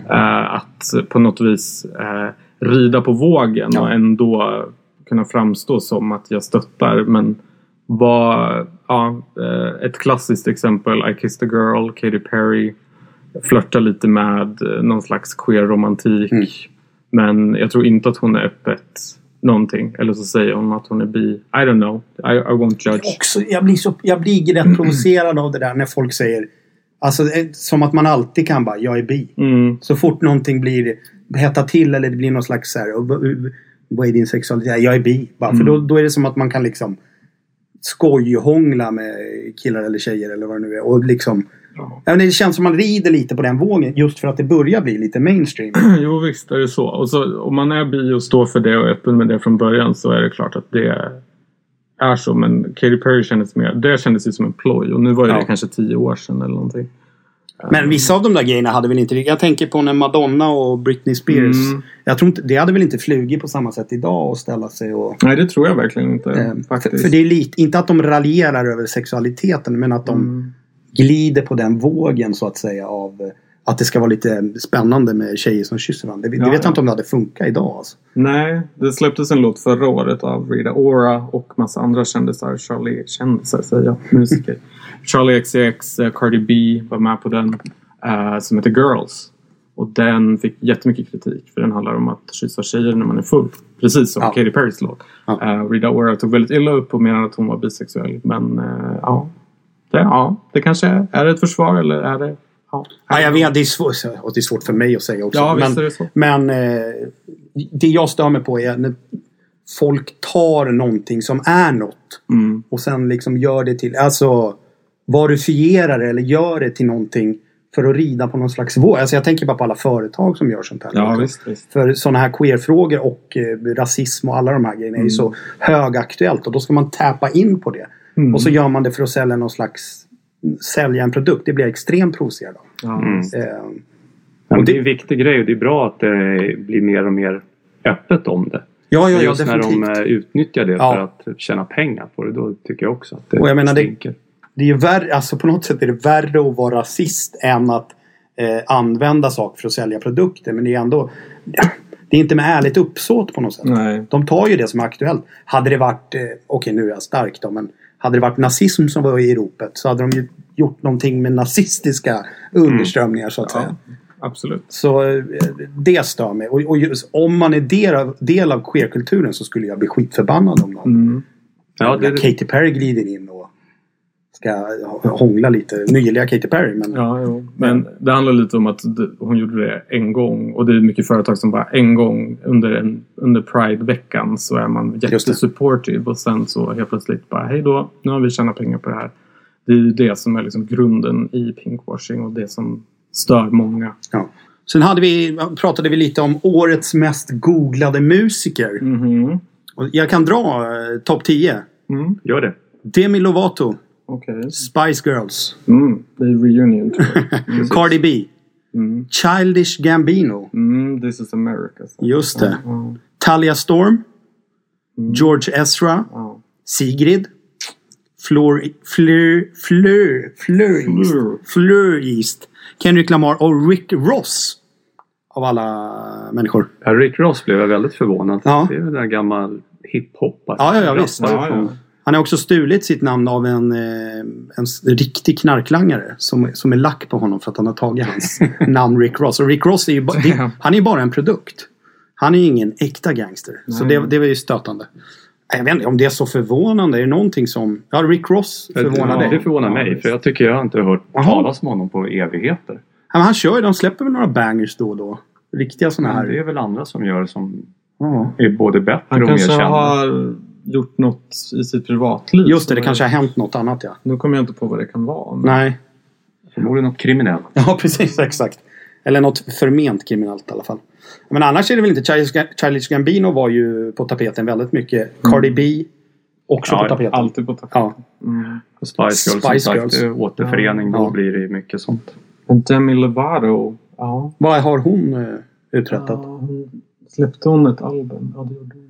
Eh, att på något vis eh, rida på vågen Ja. och ändå kunna framstå som att jag stöttar. Men vad, ja, eh, ett klassiskt exempel, I kissed a girl, Katy Perry. Flörtar lite med eh, någon slags queer romantik. Mm. Men jag tror inte att hon är öppet någonting. Eller så säger hon att hon är bi. I don't know. I, I won't judge. Också, jag, blir så, jag blir rätt provocerad av det där när folk säger... Alltså eh, som att man alltid kan bara, jag är bi. Mm. Så fort någonting blir hettar till eller det blir någon slags så här, vad- är din sexualitet? Jag är bi. Bara, För då, då är det som att man kan liksom skojhångla med killar eller tjejer eller vad det nu är. Och liksom, Ja. ja, men det känns som man rider lite på den vågen just för att det börjar bli lite mainstream. *clears throat* Jo visst är det så. Och så. Om man är bi och står för det och är öppen med det från början så är det klart att det är så. Men Katy Perry kändes mer, det kändes ju som en ploj. Och nu var ju Ja. det kanske tio år sedan eller någonting. Men vissa av de där grejerna hade väl inte... Jag tänker på när Madonna och Britney Spears. Mm. Jag tror inte, det hade väl inte flugit på samma sätt idag att ställa sig och... Nej det tror jag verkligen inte. Eh, för, för det är lite, inte att de raljerar över sexualiteten men att de Mm. glider på den vågen så att säga av att det ska vara lite spännande med tjejer som kysser varandra. Det, det Ja, vet jag ja. inte om det hade funkat idag. Alltså. Nej, det släpptes en låt förra året av Rita Ora och massa andra kändisar. Charlie, kändisar säger jag, musiker. *laughs* Charlie XCX, eh, Cardi B var med på den. eh, som heter Girls. Och den fick jättemycket kritik. För den handlar om att kyssa tjejer när man är full. Precis som Ja. Katy Perrys låt. Ja. Eh, Rita Ora tog väldigt illa upp och menade att hon var bisexuell. Men eh, ja. Det, ja, det kanske är. Är det ett försvar eller är det... Ja, Ja, jag vet, det är, svårt, och det är svårt för mig att säga också. Ja, men det så. men eh, det jag stör mig på är när folk tar någonting som är något Mm. och sen liksom gör det till, alltså varifierar det eller gör det till någonting för att rida på någon slags våg. Alltså jag tänker bara på alla företag som gör sånt här. Ja, visst, visst. För sådana här queerfrågor och eh, rasism och alla de här grejerna är ju så högaktuellt och då ska man täpa in på det. Mm. Och så gör man det för att sälja någon slags sälja en produkt. Det blir jag extremt provocerad av. Mm. Eh, Och det det- är en viktig grej och det är bra att det blir mer och mer öppet om det. ja, ja, ja, just när definitivt. de eh, utnyttjar det Ja. för att tjäna pengar på det, då tycker jag också att det, Och jag menar, det- stinker. Det är ju värre, alltså på något sätt är det värre att vara rasist än att eh, använda saker för att sälja produkter. Men det är ändå... Det är inte med ärligt uppsåt på något sätt. Nej. De tar ju det som är aktuellt. Hade det varit, eh, okej nu är jag stark då, men hade det varit nazism som var i ropet så hade de ju gjort någonting med nazistiska underströmningar så att säga. Ja, absolut. Så eh, det stör mig. Och, och just, om man är del av, del av queerkulturen så skulle jag bli skitförbannad om någon. Mm. Ja, det, Katy Perry glider in och ska hångla lite. Nyliga Katy Perry. Men Ja, jo. Men det handlar lite om att hon gjorde det en gång. Och det är mycket företag som bara en gång under, en, under Pride-veckan så är man jättesupportive. Och sen så helt plötsligt bara hej då, nu har vi tjänat pengar på det här. Det är ju det som är liksom grunden i pinkwashing och det som stör många. Ja. Sen hade vi, pratade vi lite om årets mest googlade musiker. Mhm. Och jag kan dra eh, topp 10. Mm. gör det. Demi Lovato, Okej. Spice Girls, Mm. Det är reunion. Mm. *laughs* Cardi B, Mm. Childish Gambino. Mm. This is America. så. Just det. Ja. Talia Storm, George Ezra. Sigrid, Flor, Fleur, Fleur, Fleur, East, Fleur. Fleur East, Kendrick Lamar och Rick Ross. Av alla människor. Ja, Rick Ross blev jag väldigt förvånad. Ja. Det är väl en gammal hiphopare. Ja, ja, ja, visst. Ja, ja. Han har också stulit sitt namn av en, eh, en riktig knarklangare som, som är lack på honom för att han har tagit hans *laughs* namn Rick Ross. Och Rick Ross är ju det, han är ju bara en produkt. Han är ju ingen äkta gangster. Så det, det var ju stötande. Jag vet inte om det är så förvånande. Är det någonting som... Ja, Rick Ross förvånar ja, dig. det förvånar Ja, mig. För jag tycker jag har inte hört Jaha. talas om honom på evigheter. Ja, men han kör ju, de släpper väl några bangers då och då. Riktiga sådana Men det här. är väl andra som gör som Ja. är både bättre Han och mer kanske kända. har gjort något i sitt privatliv. Just det, det kanske har hänt något annat ja. Nu kommer jag inte på vad det kan vara. Men... Nej. Förmodligen något kriminellt. *laughs* Ja, precis. Exakt. Eller något förment kriminellt i alla fall. Men annars är det väl inte... Childish Ga- Childish Gambino var ju på tapeten väldigt mycket. Cardi B också Ja, på tapeten. Alltid på tapeten. Ja. Mm. Och Spice Girls Spice som Girls. sagt, eh, återförening. Ja. Då blir det ju mycket sånt. Men Demi Lovato. Ja. Vad har hon eh, uträttat? ja hon... Släppte hon ett album? Ja, det gjorde hon.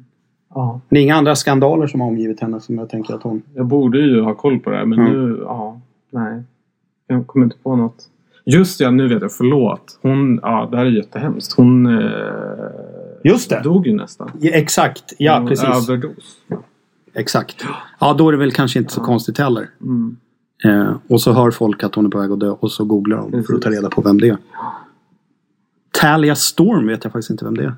Ja. Det är inga andra skandaler som har omgivit henne som jag tänker att hon... Jag borde ju ha koll på det här men Mm. nu... Ja. Nej. Jag kommer inte på något. Just ja, nu vet jag. Förlåt. Hon... Ja, det här är jättehemskt. Hon... Eh... Just det! Dog ju nästan. Ja, exakt. Ja, Hon- precis. Överdos. Exakt. Ja, då är det väl kanske inte så konstigt heller. Mm. Eh, och så hör folk att hon är på väg att dö och så googlar de för att ta reda på vem det är. Talia Storm vet jag faktiskt inte vem det är.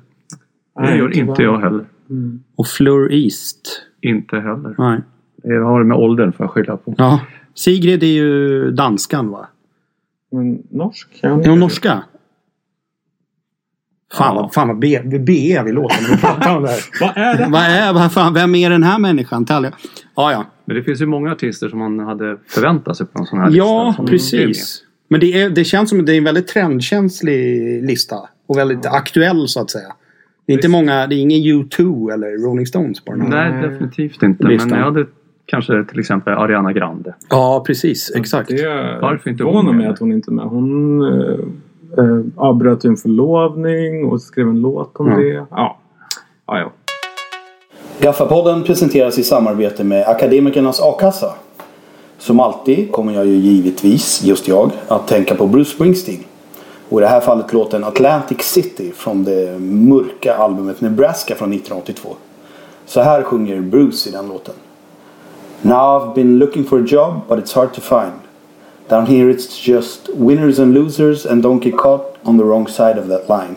Det gör inte jag heller. Mm. Och Fleur East. Inte heller. Nej. Jag har det med åldern får jag skylla på. Ja. Sigrid är ju danskan va? Men norsk? Ja, Är hon norska? Fan, Ja. fan vad B, B är vi låter när vi pratar om det här. *laughs* Vad är det? vad är, vad fan, vem är den här människan? Talia? Ja, ja. Men det finns ju många artister som man hade förväntat sig på en sån här Ja, lista. med. precis. Men det, är, det känns som att det är en väldigt trendkänslig lista. Och väldigt aktuell så att säga. Det är inte många, det är ingen U2 eller Rolling Stones på den här. Nej, definitivt inte. Listan. Men jag hade kanske till exempel Ariana Grande. Ja, precis. Exakt. Det Varför inte hon mig med? att hon inte är med. Hon eh, eh, avbröt ju en förlovning och skrev en låt om Ja. det. Ja. Ja, ja. Gaffapodden presenteras i samarbete med Akademikernas A-kassa. Som alltid kommer jag ju givetvis, just jag, att tänka på Bruce Springsteen. Och i det här fallet låten Atlantic City från det mörka albumet Nebraska från 1982. Så här sjunger Bruce i den låten. Now I've been looking for a job but it's hard to find. Down here it's just winners and losers and don't get caught on the wrong side of that line.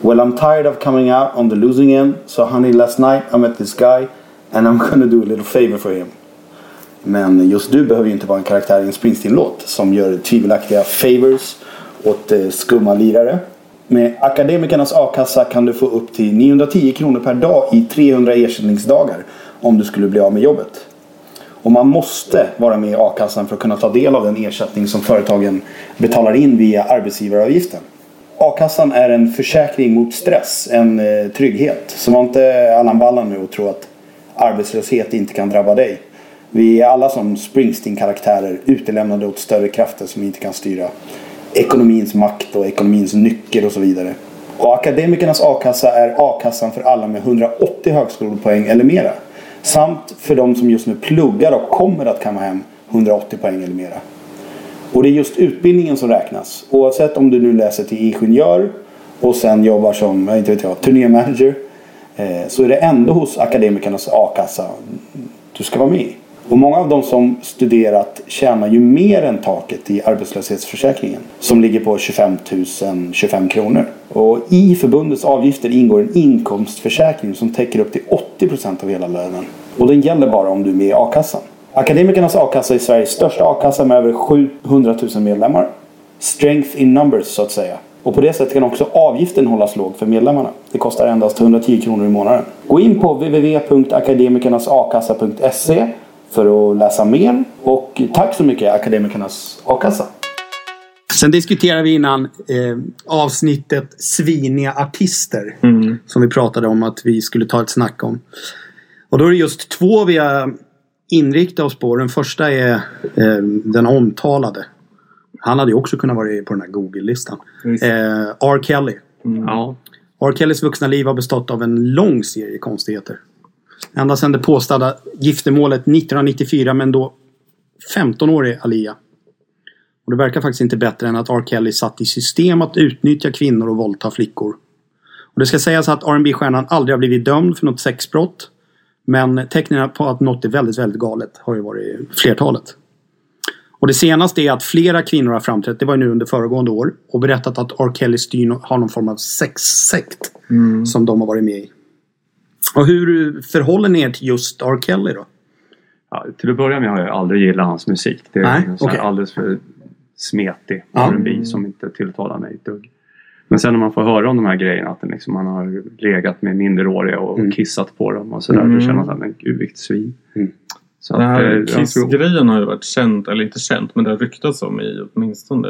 Well I'm tired of coming out on the losing end so honey last night I met this guy and I'm gonna do a little favor for him. Men just du behöver ju inte vara en karaktär i en Springsteen-låt som gör tvivelaktiga favors åt eh, skumma lirare. Med Akademikernas a-kassa kan du få upp till 910 kronor per dag i 300 ersättningsdagar om du skulle bli av med jobbet. Och man måste vara med i a-kassan för att kunna ta del av den ersättning som företagen betalar in via arbetsgivaravgiften. A-kassan är en försäkring mot stress, en eh, trygghet. Så var inte Allan Ballan nu och tro att arbetslöshet inte kan drabba dig. Vi är alla som Springsteen-karaktärer utelämnade åt större krafter som inte kan styra ekonomins makt och ekonomins nyckel och så vidare. Och akademikernas a-kassa är a-kassan för alla med 180 högskolepoäng eller mera. Samt för de som just nu pluggar och kommer att kamma hem 180 poäng eller mera. Och det är just utbildningen som räknas. Oavsett om du nu läser till ingenjör och sen jobbar som, jag inte vet jag, turnémanager. Eh, så är det ändå hos akademikernas a-kassa du ska vara med i. Och många av de som studerat tjänar ju mer än taket i arbetslöshetsförsäkringen. Som ligger på 25 025 25 kronor. Och i förbundets avgifter ingår en inkomstförsäkring som täcker upp till 80% av hela lönen. Och den gäller bara om du är med i a-kassan. Akademikernas a-kassa är Sveriges största a-kassa med över 700 000 medlemmar. Strength in numbers så att säga. Och på det sättet kan också avgiften hållas låg för medlemmarna. Det kostar endast 110 kronor i månaden. Gå in på www.akademikernasakassa.se för att läsa mer. Och tack så mycket Akademikernas a-kassa. Sen diskuterade vi innan eh, avsnittet Sviniga artister. Som vi pratade om att vi skulle ta ett snack om. Och då är det just två vi har inriktat oss på. Den första är eh, den omtalade. Han hade ju också kunnat vara på den här Google-listan. Eh, R. Kelly. Ja. R. Kellys vuxna liv har bestått av en lång serie konstigheter. Ända sedan det påstådda giftermålet 1994 med en då 15-årig Alia. Och det verkar faktiskt inte bättre än att R. Kelly satt i system att utnyttja kvinnor och våldta flickor. Och det ska sägas att rb stjärnan aldrig har blivit dömd för något sexbrott. Men tecknen på att något är väldigt, väldigt galet har ju varit flertalet. Och det senaste är att flera kvinnor har framträtt, det var ju nu under föregående år, och berättat att R. Kelly styr har någon form av sexsekt som de har varit med i. Och hur förhåller ni er till just R. Kelly då? Ja, till att börja med har jag aldrig gillat hans musik. Det är Nej, här okej. alldeles för smetig Ja. R&B som inte tilltalar mig ett dugg. Men sen när man får höra om de här grejerna att liksom, man har legat med minderåriga och Mm. kissat på dem och sådär. Mm. Då känner man såhär, men gud vilket svin. Mm. Så Den att, här eh, Kiss-grejen har ju varit känt, eller inte känt, men det har ryktats om i åtminstone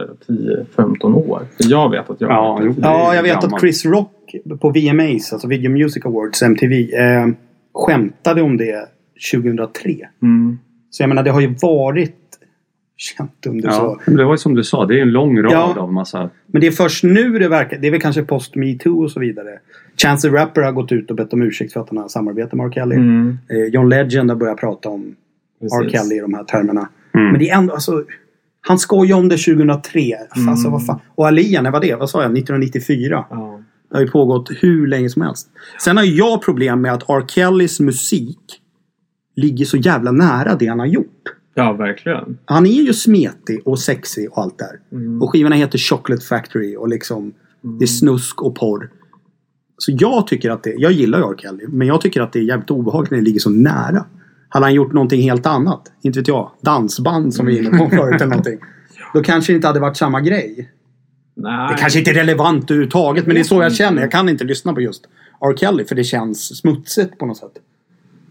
10-15 år. Jag vet att jag Ja, vet det. Ja, jag vet gammalt. att Chris Rock på VMAs, alltså Video Music Awards, MTV, eh, skämtade om det 2003. Mm. Så jag menar, det har ju varit känt under Ja, så. men det var ju som du sa, det är en lång rad Ja. av massa... Men det är först nu det verkar, det är väl kanske post metoo och så vidare. Chance the Rapper har gått ut och bett om ursäkt för att han har samarbetat med R. Kelly. Mm. Eh, John Legend har börjat prata om R. Kelly i de här termerna. Mm. Men det är ändå, alltså. Han skojade om det 2003. Alltså, vad fan. Och Alia, när var det? Vad sa jag? 1994. Ja. Det har ju pågått hur länge som helst. Sen har jag problem med att R. Kellys musik ligger så jävla nära det han har gjort. ja, verkligen. Han är ju smetig och sexig och allt där. Mm. Och skivorna heter Chocolate Factory och liksom det är snusk och porr. Så jag tycker att det, jag gillar ju R. Kelly, men jag tycker att det är jävligt obehagligt när det ligger så nära. Hade han gjort någonting helt annat, inte vet jag, dansband som vi är inne på förut eller någonting. *laughs* Då kanske det inte hade varit samma grej. Nej. Det kanske inte är relevant överhuvudtaget, men det är så jag känner. Jag kan inte lyssna på just R. Kelly för det känns smutsigt på något sätt.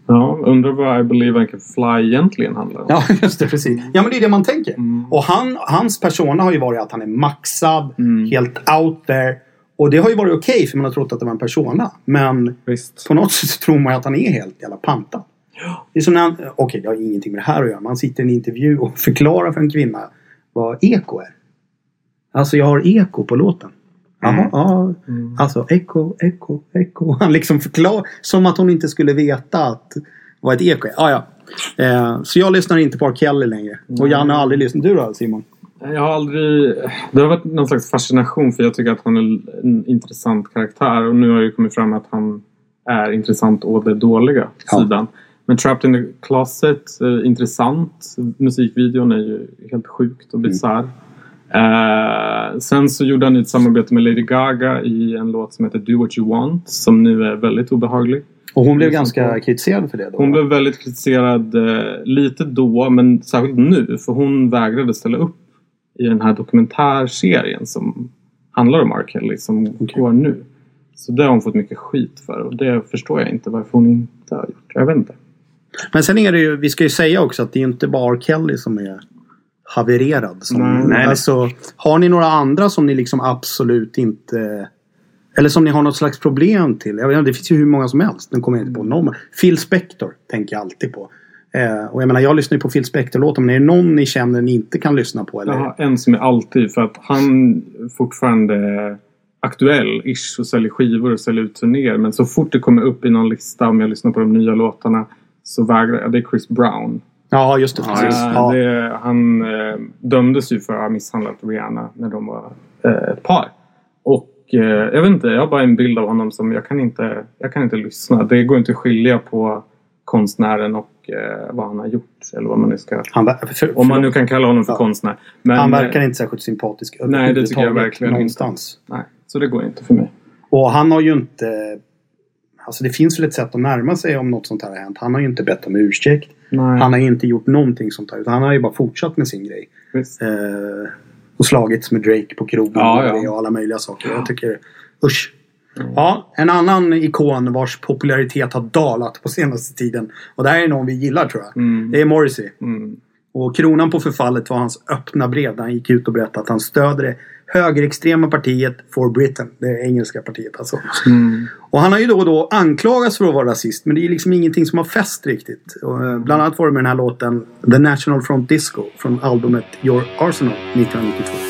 Ja, undrar vad I believe I can fly egentligen handlar om. Ja, *laughs* just det. Precis. Ja, men det är det man tänker. Mm. Och han, hans persona har ju varit att han är maxad, Mm. helt out there. Och det har ju varit okej för man har trott att det var en persona. Men Visst. på något sätt tror man ju att han är helt jävla pantad. Det är som när han, okej det har ingenting med det här att göra. Man sitter i en intervju och förklarar för en kvinna vad eko är. Alltså jag har eko på låten. Jaha, Mm. ja. Alltså eko, eko, eko. *laughs* Han liksom förklarar som att hon inte skulle veta att vad ett eko är. Ah, ja. eh, så jag lyssnar inte på R. Kelly längre. Och Janne har aldrig lyssnat. Du då Simon? Jag har aldrig... Det har varit någon slags fascination för jag tycker att han är en intressant karaktär och nu har det kommit fram att han är intressant å det dåliga Ja. sidan. Men Trapped in the Closet, eh, intressant. Musikvideon är ju helt sjukt och bisarr. Eh, sen så gjorde han ett samarbete med Lady Gaga i en låt som heter Do What You Want som nu är väldigt obehaglig. Och hon blev ganska kritiserad för det då? Hon va? blev väldigt kritiserad eh, lite då men särskilt nu för hon vägrade ställa upp i den här dokumentärserien som handlar om R. Kelly som går nu. Så det har hon fått mycket skit för och det förstår jag inte varför hon inte har gjort. Jag vet inte. Men sen är det ju, vi ska ju säga också att det är inte bara. Kelly som är havererad. Som, Nej, nej. Alltså, har ni några andra som ni liksom absolut inte... Eller som ni har något slags problem till? Jag vet, inte, det finns ju hur många som helst. Nu kommer jag inte på någon. Phil Spector tänker jag alltid på. Eh, och jag menar, jag lyssnar ju på Phil Spector-låtar. Men är det någon ni känner ni inte kan lyssna på? Eller? Har en som är alltid för att han fortfarande är aktuell-ish och säljer skivor och säljer ut turnéer. Men så fort det kommer upp i någon lista om jag lyssnar på de nya låtarna så vägrar jag. Det är Chris Brown. Ja, just det. Ja, precis. Ja. det, han eh, dömdes ju för att ha misshandlat Rihanna när de var eh, ett par. Och eh, jag vet inte, jag har bara en bild av honom som jag kan inte, jag kan inte lyssna. Det går inte att skilja på konstnären och eh, vad han har gjort. Eller vad man nu ska... Han, ver- för, Om man nu kan kalla honom för Ja. konstnär. Men, han verkar inte särskilt sympatisk Nej, det tycker jag verkligen någonstans. Nej, så det går inte för mig. Och han har ju inte... Alltså det finns väl ett sätt att närma sig om något sånt här har hänt. Han har ju inte bett om ursäkt. Nej, Han har inte gjort någonting sånt här. Utan han har ju bara fortsatt med sin grej. Eh, och slagits med Drake på krogen Ja, och, ja. och alla möjliga saker. Jag tycker... Usch. Ja, en annan ikon vars popularitet har dalat på senaste tiden. Och det här är någon vi gillar tror jag. Mm. Det är Morrissey. Mm. Och kronan på förfallet var hans öppna brev där han gick ut och berättade att han stöder det högerextrema partiet For Britain. Det engelska partiet alltså. Mm. Och han har ju då och då anklagats för att vara rasist. Men det är liksom ingenting som har fäst riktigt. Och, eh, bland annat var det med den här låten The National Front Disco från albumet Your Arsenal 1992.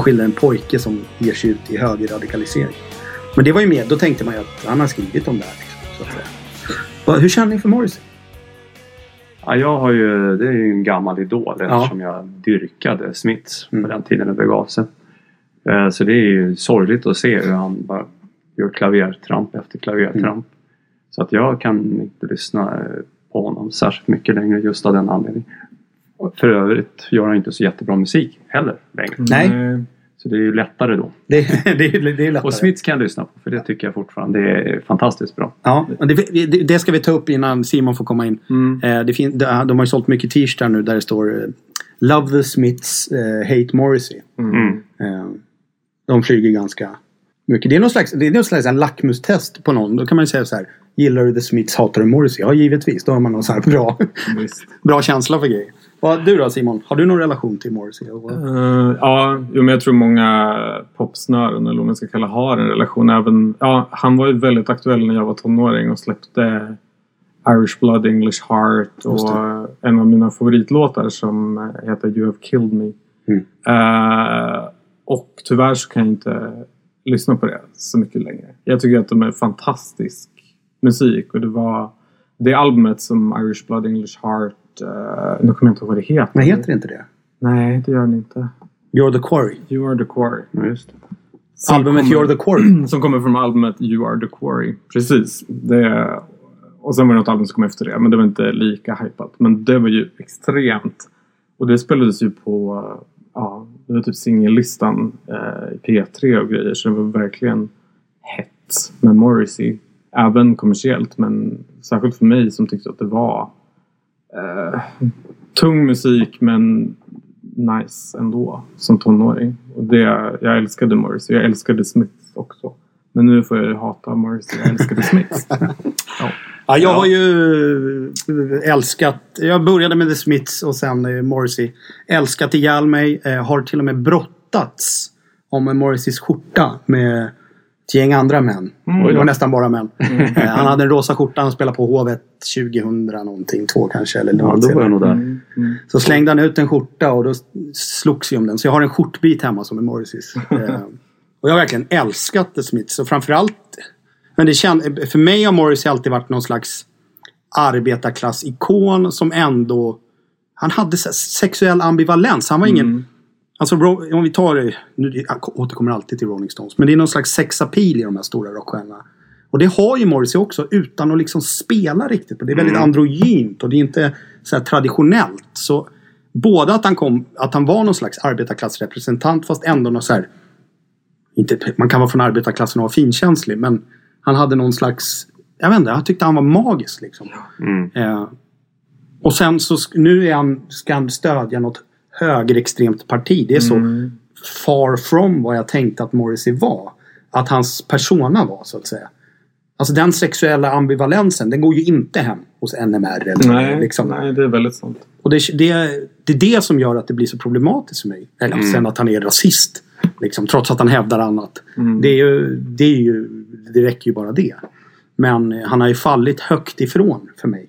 Som skildrar en pojke som ger sig ut i högerradikalisering. Men det var ju mer, då tänkte man ju att han har skrivit om det här. Liksom, så Hur känner ni för Morrissey? Ja, jag har ju, det är ju en gammal idol eftersom jag dyrkade Smiths Mm. på den tiden det begav sig. Eh, Så det är ju sorgligt att se hur han bara gör klavertramp efter klavertramp. Mm. Så att jag kan inte lyssna på honom särskilt mycket längre just av den anledningen. För övrigt gör han inte så jättebra musik heller längre. Nej. Så det är ju lättare då. Det, *laughs* det, det är lättare. Och Smiths kan jag lyssna på för det tycker jag fortfarande är fantastiskt bra. Ja, det, det, ska vi ta upp innan Simon får komma in. Mm. Eh, det fin, de, har ju sålt mycket t-shirtar nu där det står eh, Love the Smiths, eh, Hate Morrissey. Mm. Eh, de flyger ganska mycket. Det är någon slags, det är någon slags en lackmustest på någon. Då kan man ju säga så här. Gillar du The Smiths, hatar du Morrissey? Ja, givetvis. Då har man någon sån här bra, *laughs* bra känsla för grejer. Vad, du då Simon? Har du någon relation till Morrissey? Eh, ja, jo, men jag tror många popsnören eller vad man ska kalla har en relation. Även, ja, han var ju väldigt aktuell när jag var tonåring och släppte Irish Blood, English Heart och en av mina favoritlåtar som heter You have killed me. Mm. Eh, och tyvärr så kan jag inte lyssna på det så mycket längre. Jag tycker att de är fantastisk musik och det var det albumet som Irish Blood, English Heart, uh, nu kommer jag inte ihåg vad det heter. Men heter inte det? Nej, det gör den inte. You're the Quarry. You are the quarry. Ja, Just det. Som Albumet kommer- You're the Quarry. *clears throat* Som kommer från albumet You are the quarry. Precis. Det, och sen var det något album som kom efter det. Men det var inte lika hypat. Men det var ju extremt. Och det spelades ju på ja, det var typ singellistan eh, i P3 och grejer. Så det var verkligen hett med Morrissey. Även kommersiellt. Men särskilt för mig som tyckte att det var eh, tung musik men nice ändå som tonåring. Och det, jag älskade Morrissey. Jag älskade Smith också. Men nu får jag hata Morrissey. Jag älskar The Smiths. *laughs* Ja, jag har ju älskat... Jag började med The Smiths och sen eh, Morrissey. Älskat ihjäl mig. Eh, har till och med brottats om Morrisseys skjorta med ett gäng andra män. Det var nästan bara män. Eh, han hade en rosa skjorta. Han spelade på Hovet 2000 någonting. Två kanske. Eller Ja, då var jag nog där. Så slängde han ut en skjorta och då slogs jag om den. Så jag har en skjortbit hemma som är Morrisseys. *laughs* Eh, och jag har verkligen älskat The Smiths. Och framförallt... Men det känd, för mig har Morrissey alltid varit någon slags arbetarklassikon som ändå... Han hade sexuell ambivalens. Han var ingen... Alltså om vi tar. Nu, jag återkommer alltid till Rolling Stones. Men det är någon slags sexapil i de här stora rockstjärnorna. Och det har ju Morrissey också utan att liksom spela riktigt. Det är väldigt androgynt och det är inte så traditionellt. Så både att han, kom, att han var någon slags arbetarklassrepresentant fast ändå någon så här... Inte, man kan vara från arbetarklassen och vara finkänslig men han hade någon slags... Jag vet inte, jag tyckte han var magisk liksom. Mm. Eh, och sen så nu är han, ska han stödja något högerextremt parti. Det är så far from vad jag tänkte att Morrissey var. Att hans persona var så att säga. Alltså den sexuella ambivalensen den går ju inte hem hos NMR. Eller nej, liksom. nej, det är väldigt sant. Och det, det, det är det som gör att det blir så problematiskt för mig. Eller Mm. sen att han är rasist. Liksom, trots att han hävdar annat. Mm. Det, är ju, det, är ju, det räcker ju bara det. Men eh, han har ju fallit högt ifrån för mig.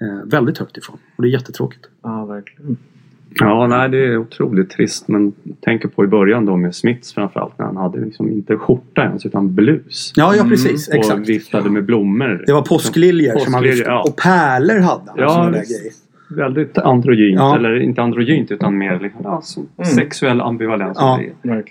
Eh, väldigt högt ifrån. Och det är jättetråkigt. Ja, verkligen. Ja, nej, det är otroligt trist. Men tänker på i början då med Smiths framförallt när han hade liksom inte skjorta ens utan blus. Ja, ja precis. och Exakt. viftade med blommor. Det var påskliljor som han viftade. ja. Och pärlor hade han. Ja. Väldigt androgynt. Ja. Eller inte androgynt utan mer liksom, ja, som sexuell ambivalens. Ja.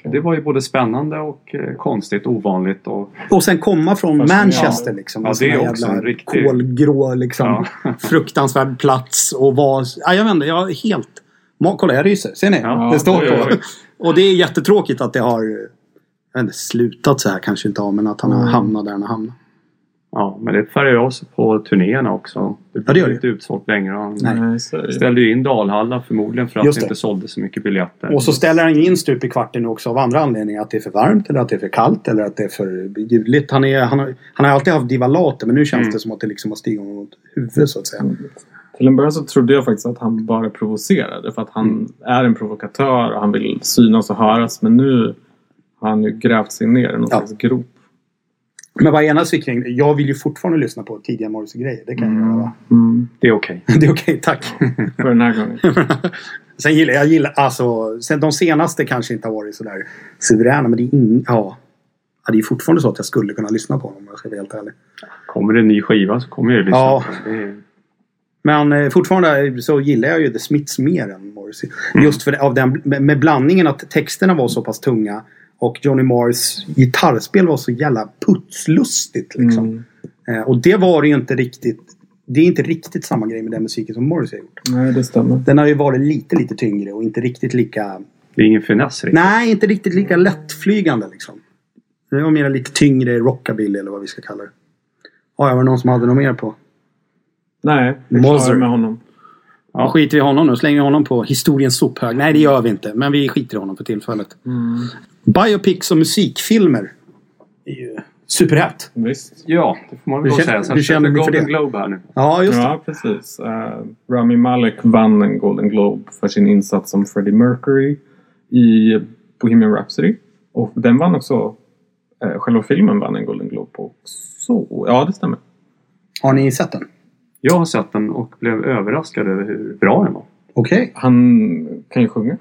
Det var ju både spännande och eh, konstigt, ovanligt. Och, Och sen komma från Fascinerande. Manchester liksom. Ja, med det är också en riktig- kolgrå liksom. Ja. fruktansvärd plats och var... Ja, jag vet inte, jag helt... Kolla, jag ryser. Ser ni? Ja, det står på. *laughs* Och det är jättetråkigt att det har... Jag vet inte, slutat så här kanske inte har, men att han Mm. har hamnat där han har hamnat. ja, men det färgar ju av sig på turnéerna också. Det Ja, det blev gör det. inte utsålt längre. Han Nej. Ställde ju in Dalhalla förmodligen för att Just det det. inte sålde så mycket biljetter. Och så ställer han in stup i kvarten också av andra anledningar. Att det är för varmt eller att det är för kallt eller att det är för ljudligt. Han, är, han, har, han har alltid haft divalater men nu känns Mm. det som att det liksom har stigit honom åt huvudet så att säga. Till en början så trodde jag faktiskt att han bara provocerade. För att han Mm. är en provokatör och han vill synas och höras. Men nu har han ju grävt sig ner i någon Ja. slags grop. Men vad enas vi kring? Jag vill ju fortfarande lyssna på tidiga Morrissey-grejer. Det kan jag göra va? Det är okej. *laughs* Det är okej, tack. *laughs* För den här gången. *laughs* Sen gillar jag, gillar, alltså, sen de senaste kanske inte har varit sådär suveräna men det är ing, ja. ja. Det är fortfarande så att jag skulle kunna lyssna på dem om jag ska vara helt ärlig. Kommer det en ny skiva så kommer jag ju lyssna Ja. på den. Men eh, fortfarande så gillar jag ju The Smiths mer än Morrissey. Mm. Just för av den, med, med blandningen att texterna var så pass tunga och Johnny Marrs gitarrspel var så jävla putslustigt liksom. Mm. Eh, och det var det ju inte riktigt. Det är inte riktigt samma grej med den musiken som Morrissey har gjort. Nej, det stämmer. Den har ju varit lite, lite tyngre och inte riktigt lika Det är ingen finess riktigt. Nej, inte riktigt lika lättflygande liksom. Det var mer lite tyngre rockabilly eller vad vi ska kalla det. Ja, var det någon som hade något mer på? Nej, vi är Mozart. med honom. Ja. Skiter vi i honom nu? Slänger vi honom på historiens sophög? Nej, det gör vi inte. Men vi skiter i honom för tillfället. Biopics och musikfilmer ju superhett. Visst. Ja, det får man väl känner- säga. Jag känner ni för Golden det? Globe här nu. Ja, just det. Ja, precis. Uh, Rami Malek vann en Golden Globe för sin insats som Freddie Mercury i Bohemian Rhapsody. Och den vann också... Uh, själva filmen vann en Golden Globe också. Ja, det stämmer. Har ni sett den? Jag har sett den och blev överraskad över hur bra den var. Okej. Han kan ju sjunga.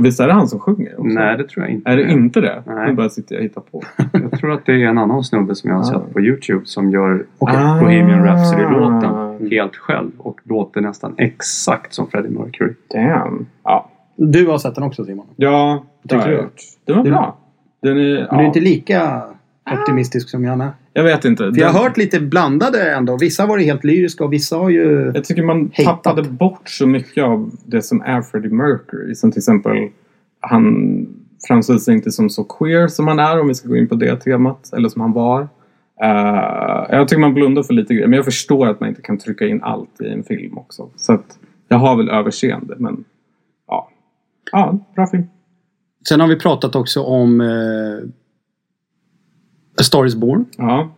Visst är det han som sjunger? Också? Nej, det tror jag inte. Är det inte det? Nej. Nu bara sitter jag och hittar på. Jag tror att det är en annan snubbe som jag har Ah. sett på Youtube som gör Ah. Bohemian Rhapsody-låten helt själv och låter nästan exakt som Freddie Mercury. Damn. Ja, Du har sett den också Simon? ja det har jag gjort. Den var bra. Den är, Men Du är ja, inte lika optimistisk som Janne? Jag vet inte. För jag har Den- hört lite blandade ändå. Vissa har varit helt lyriska och vissa har ju... Jag tycker man Hatat. tappade bort så mycket av det som är Freddie Mercury. Som till exempel, han framställer sig inte som så queer som han är om vi ska gå in på det temat. Eller som han var. Eh, jag tycker man blundar för lite grejer. Men jag förstår att man inte kan trycka in allt i en film också. Så att jag har väl överseende. Men ja, ja bra film. Sen har vi pratat också om... Eh, A Star is Born. Ja,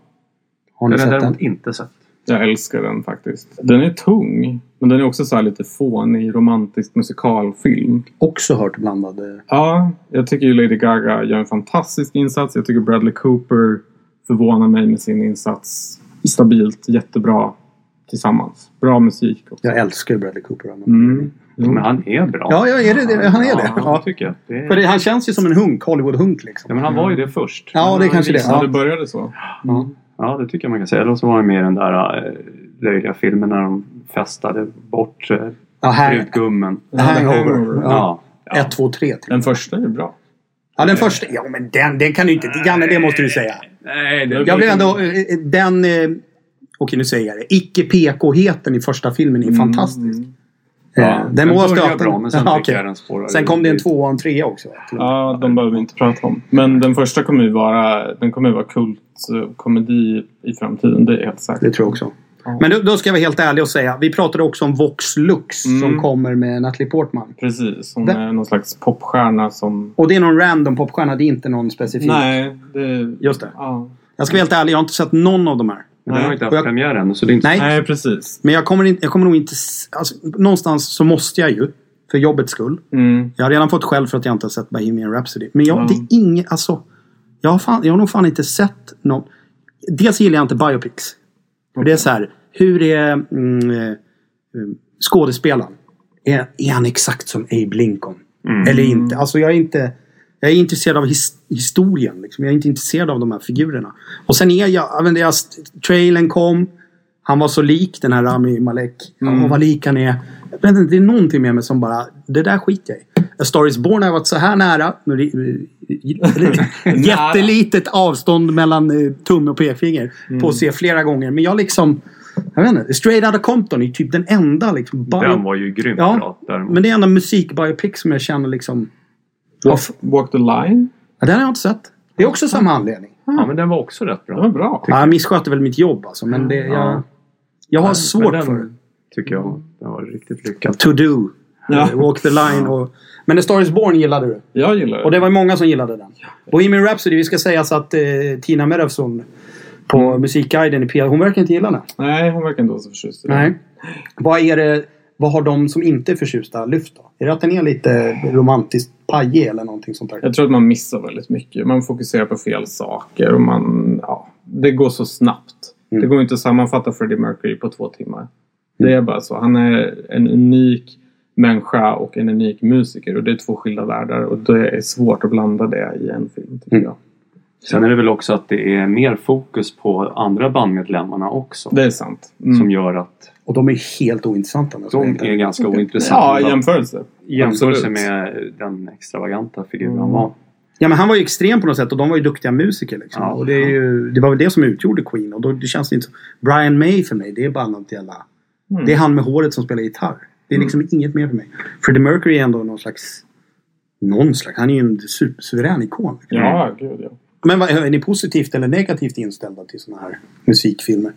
Har ni Den har jag sett den? inte sett. jag älskar den faktiskt. Den är tung. Men den är också så här lite fånig romantisk musikalfilm. Också hört blandade. Ja, jag tycker Lady Gaga gör en fantastisk insats. Jag tycker Bradley Cooper förvånar mig med sin insats. Stabilt, jättebra tillsammans. Bra musik också. Jag älskar Bradley Cooper. Mm. Men han är bra. Ja, ja är det, det, han är det. Ja, Ja. tycker jag. Det är... För det, han känns ju som en hunk, Hollywood-hunk liksom. Ja, men han var ju det först. Ja, det är kanske det. Ja, det Ja. började så. Ja, det tycker jag man kan säga. Eller så var han med i den där äh, löjliga filmen när de festade bort äh, Ja, här, brudgummen. hangover. Ja. Ja. Ett, två, tre. Till. Den första är bra. Ja, den första. Ja, men den, den kan du inte... Janne, det måste du säga. Nej, det Jag blev ändå... eh, Den... Okej, nu säger jag det. Icke-PK-heten i första filmen är fantastisk. Ja, Eh, den börjar bra, men sen Ja, jag den spårar Sen kom det en tvåa och en trea också. Ja, de behöver vi inte prata om. Men den första kommer ju vara, den kommer ju vara kultkomedi i framtiden. Det är helt säkert. Det tror jag också. Men då, då ska jag vara helt ärlig och säga. Vi pratade också om Vox Lux som Mm. kommer med Natalie Portman. Precis. Hon Den- är någon slags popstjärna som... Och det är någon random popstjärna. Det är inte någon specifik. Nej, det... Just det. Ja. Jag ska vara helt ärlig. Jag har inte sett någon av de här. Men den har inte haft jag- premiär än, så det är inte... Nej. Nej, precis. Men jag kommer, inte, jag kommer nog inte... Alltså, någonstans så måste jag ju. För jobbets skull. Mm. Jag har redan fått skäll för att jag inte har sett Bohemian Rhapsody. Men jag, Ja. det är inget... Alltså, jag, har fan, jag har nog fan inte sett någon... Dels gillar jag inte biopics. För det är så här. Hur är mm, eh, eh, skådespelaren? Är, är han exakt som Abe Lincoln? Eller inte? Alltså jag är inte... Jag är intresserad av his, historien. Liksom. Jag är inte intresserad av de här figurerna. Och sen är jag... vet, jag trailern kom. Han var så lik den här Rami Malek. Han var lik han är. Jag vet inte, det är någonting med mig som bara... Det där skiter jag i. A Star is Born har varit så här nära. Nu det- *laughs* Jättelitet avstånd mellan eh, tumme och pekfinger. På att se flera gånger. Men jag liksom... Jag vet inte. Straight Outta Compton är typ den enda liksom... bio- Den var ju grymt Ja, bra. Däremot. men det är enda musikbiopic som jag känner liksom... Walk, walk the line. Ja, den har jag inte sett. Det är också samma anledning. Ja, men den var också rätt Det var bra. bra. Ja, jag missköter väl mitt jobb alltså. Men det, jag, Ja. jag har Men svårt den för det. tycker jag den var riktigt lyckad. To do. Ja. Walk the line och... Men The Star is Born gillade du. Jag gillar det. Och det var många som gillade den. Bohemian Rhapsody, vi ska säga så att eh, Tina Merovsson på Mm. Musikguiden i P. Hon verkar inte gilla den. Nej, hon verkar inte vara så förtjust i det. Nej. Vad är det... Vad har de som inte är förtjusta lyft då? Är det att den är lite romantiskt pajig eller någonting sånt där? Jag tror att man missar väldigt mycket. Man fokuserar på fel saker och man... Ja, det går så snabbt. Mm. Det går inte att sammanfatta Freddie Mercury på två timmar. Det är bara så. Han är en unik människa och en unik musiker. Och det är två skilda världar. Och det är svårt att blanda det i en film, tycker Mm. jag. Sen är det väl också att det är mer fokus på andra bandmedlemmarna också. Det är sant. Mm. Som gör att Och de är helt ointressanta. de är ärlig. ganska Ja, ointressanta. i jämförelse. I jämförelse Absolut. med den extravaganta figuren Mm. han var. Ja, men han var ju extrem på något sätt och de var ju duktiga musiker. Liksom. Ja. och det, är ju, det var väl det som utgjorde Queen. Och då, det känns inte som... Brian May för mig, det är bara något jävla... Mm. Det är han med håret som spelar gitarr. Det är liksom inget mer för mig. Freddie Mercury är ändå någon slags... Någon slags... Han är ju en supersuverän ikon. Liksom. Ja, gud ja. Men vad, är ni positivt eller negativt inställda till såna här musikfilmer?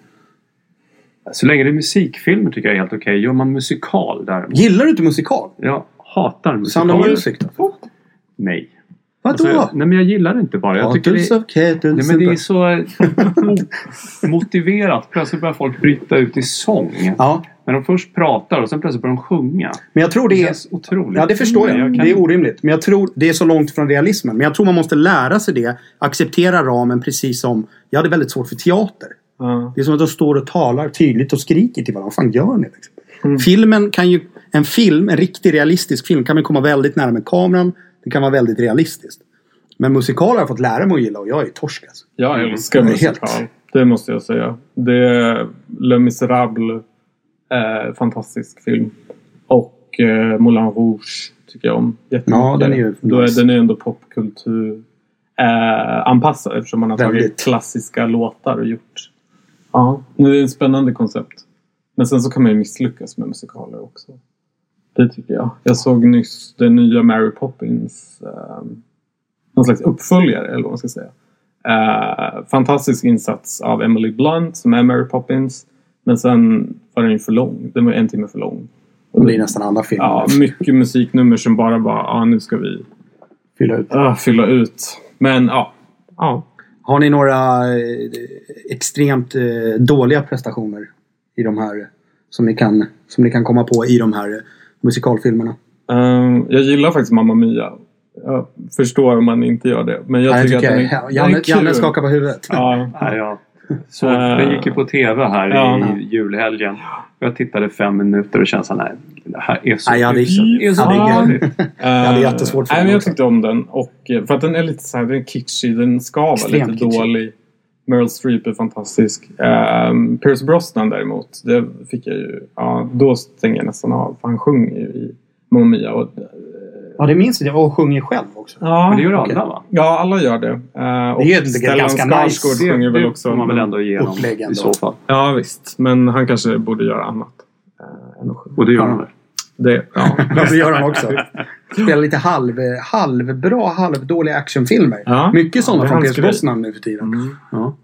Så länge det är musikfilmer tycker jag är helt okej. Gör man musikal däremot. Gillar du inte musikal? Jag hatar Sound of musikal. Music då? Nej. Vadå? Alltså, nej men jag gillar det inte bara. Jag tycker det, kettles nej, men det är så mo- *laughs* motiverat. Plötsligt börjar folk bryta ut i sång. Ja, När de först pratar och sen plötsligt börjar de sjunga. men jag tror Det det är... otroligt. Ja, det förstår jag. Men kan- Det är orimligt. Men jag tror det är så långt från realismen. Men jag tror man måste lära sig det. Acceptera ramen precis som... Jag hade väldigt svårt för teater. ja. Det är som att de står och talar tydligt och skriker till varandra. Vad fan gör ni? Liksom? Mm. Filmen kan ju... En film, en riktig realistisk film kan man komma väldigt nära med kameran. Det kan vara väldigt realistiskt. Men musikaler har jag fått lära mig att gilla och jag är torsk alltså. Jag älskar Mm. musikal. Helt. Det måste jag säga. Det är Les Misérables. Eh, fantastisk film. Och eh, Moulin Rouge tycker jag om jättemycket. Ja, den är ju Då är, nice. den är ändå popkultur eh, anpassad eftersom man har tagit Väldigt. klassiska låtar och gjort. Ja, nu är det ett spännande koncept. Men sen så kan man ju misslyckas med musikaler också. Det tycker jag. Jag såg nyss den nya Mary Poppins. Eh, någon slags uppföljare eller vad man ska säga. Eh, fantastisk insats av Emily Blunt som är Mary Poppins. Men sen var den ju för lång. Den var en timme för lång. Det är nästan alla filmer. Ja, mycket musiknummer som bara var, ja nu ska vi Fylla ut. ah, fylla ut. Men ja. ja. Har ni några eh, extremt eh, dåliga prestationer i de här som ni kan, som ni kan komma på i de här musikalfilmerna? Ehm, jag gillar faktiskt Mamma Mia. Jag förstår om man inte gör det. Men jag Nej, tycker att den är, jag, den är. Janne skakar på huvudet. Ja, *laughs* Nej, jag såg, Eh, den gick ju på TV här ja. i julhelgen. Jag tittade fem minuter och kände så här, nej, det här är så Nej, jag hade- är så jag hade-. *laughs* Jag jättesvårt för nej, den men Jag tyckte om den. Och, eh, för att den är lite så här, den är kitschig. Den ska vara lite kitschig. dålig. Meryl Streep är fantastisk. Um, Pierce Brosnan däremot. Det fick jag ju. Ja, då stänger jag nästan av. För han sjunger ju i Mamma Mia. Och, Ja, det minns jag. Och sjunger själv också. ja, Men det gör alla va? ja, alla gör det. Uh, och Det är ju Stellan ganska Skarsgård nice. sjunger väl det också. får man väl ändå ge honom i så fall. Ja visst. Men han kanske borde göra annat. Uh, än att sjunga. Och det gör han väl? Det, *laughs* ja. Det gör han också. Spelar lite halv, halvbra, halvdåliga actionfilmer. Ja. Mycket sådana Ja, från Pierce. Brosnan nu för tiden. Mm. Ja.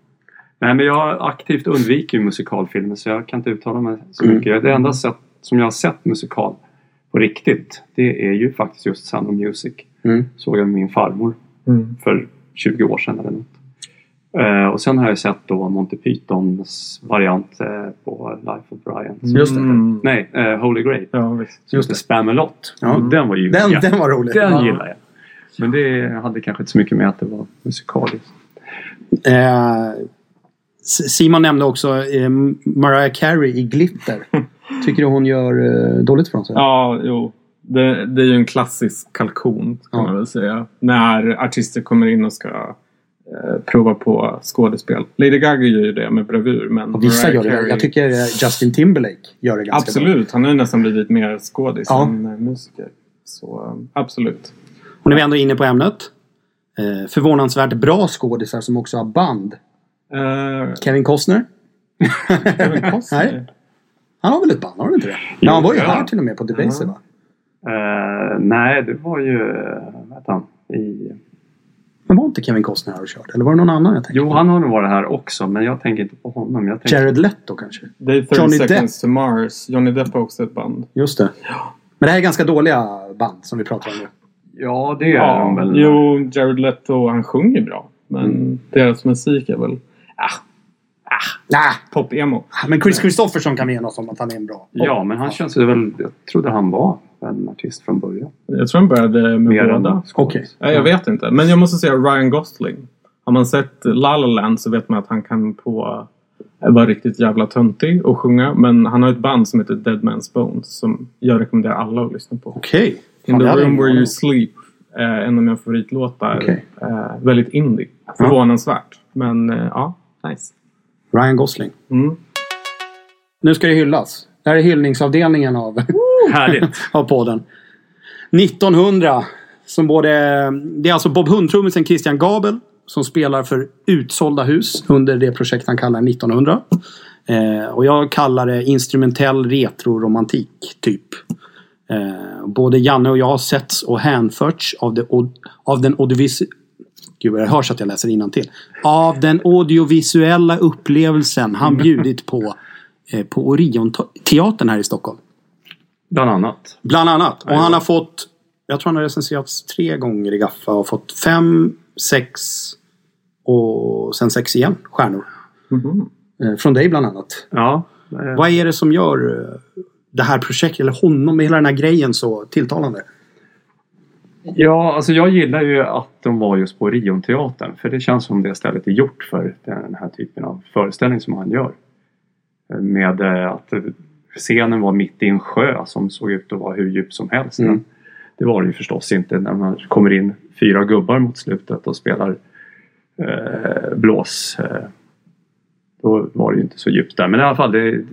Nej, men jag aktivt undviker ju musikalfilmer så jag kan inte uttala mig så Mm. mycket. Det enda sätt som jag har sett musikal på riktigt det är ju faktiskt just Sound of Music. Mm. Såg jag med min farmor Mm. för 20 år sedan eller något. Eh, och sen har jag sett då Monty Pythons variant eh, på Life of Brian. Just det. Mm. Nej, eh, Holy Grail. Ja, visst. Just det. Spam-A-Lot. Ja. Den var ju Den, den var rolig. den Ja. gillar jag. Men det hade kanske inte så mycket med att det var musikaliskt. Eh, Simon nämnde också eh, Mariah Carey i Glitter. *laughs* Tycker du hon gör eh, dåligt från sig? Ja, jo. Det, det är ju en klassisk kalkon kan Ja. man väl säga. När artister kommer in och ska prova på skådespel. Lady Gaga gör ju det med bravur. Men Och vissa Mariah gör det. Carey- Jag tycker eh, Justin Timberlake gör det ganska bra. Absolut. Han har ju nästan blivit mer skådis Ja. än eh, musiker. Så eh, absolut. Och när vi ändå är inne på ämnet. Eh, förvånansvärt bra skådisar som också har band. Eh, Kevin Costner. Kevin *laughs* Costner? Nej. Han har väl ett band, har han inte det? Ja, han var ju ja. här till och med på Debaser va? Eh, nej, det var ju... eh, Vad han? I... Men var inte Kevin Costner här och körde? Eller var det någon annan jag tänkte Jo, på? han har nog varit här också, men jag tänker inte på honom. Jag tänker... Jared Leto kanske? Det är 30 Johnny seconds to Mars. Johnny Depp har också ett band. Just det. Men det här är ganska dåliga band som vi pratar om nu. Ja, det är de väl. Jo, Jared Leto han sjunger bra. Men deras musik är väl Nej, pop-emo. men Chris Christofferson kan vi enas om att han är en bra. Ja, men han känns ju väl... Jag trodde han var en artist från början. Jag tror han började med Mer båda. Okej. Nej, jag vet inte. Men jag måste säga Ryan Gosling. Har man sett La La Land så vet man att han kan på vara riktigt jävla töntig och sjunga. Men han har ett band som heter Dead Man's Bones som jag rekommenderar alla att lyssna på. Okej. In Fan, the room where you sleep. Eh, en av mina favoritlåtar. Okej. Eh, väldigt indie. Förvånansvärt. Men eh, ja, nice. Ryan Gosling. Mm. Nu ska det hyllas. Det här är hyllningsavdelningen av, *laughs* av podden. 1900. Som både, det är alltså Bob Hund-trummisen Christian Gabel som spelar för Utsålda hus under det projekt han kallar 1900. Eh, och jag kallar det instrumentell retroromantik, typ. Eh, både Janne och jag har setts och hänförts av, det, av den Gud, jag hörs att jag läser till. Av den audiovisuella upplevelsen han bjudit på eh, på Orion-teatern här i Stockholm. Bland annat. Bland annat. Och han har fått, jag tror han har recenserats tre gånger i Gaffa och fått fem, sex och sen sex igen stjärnor. Mhm. Eh, Från dig bland annat. Ja. Vad är det som gör eh, det här projektet, eller honom, hela den här grejen så tilltalande? Ja, alltså jag gillar ju att de var just på Orionteatern. För det känns som det stället är gjort för den här typen av föreställning som han gör. Med eh, att scenen var mitt i en sjö som såg ut att vara hur djup som helst. Mm. Men det var det ju förstås inte när man kommer in fyra gubbar mot slutet och spelar eh, blås. Eh, då var det ju inte så djupt där. Men i alla fall, det,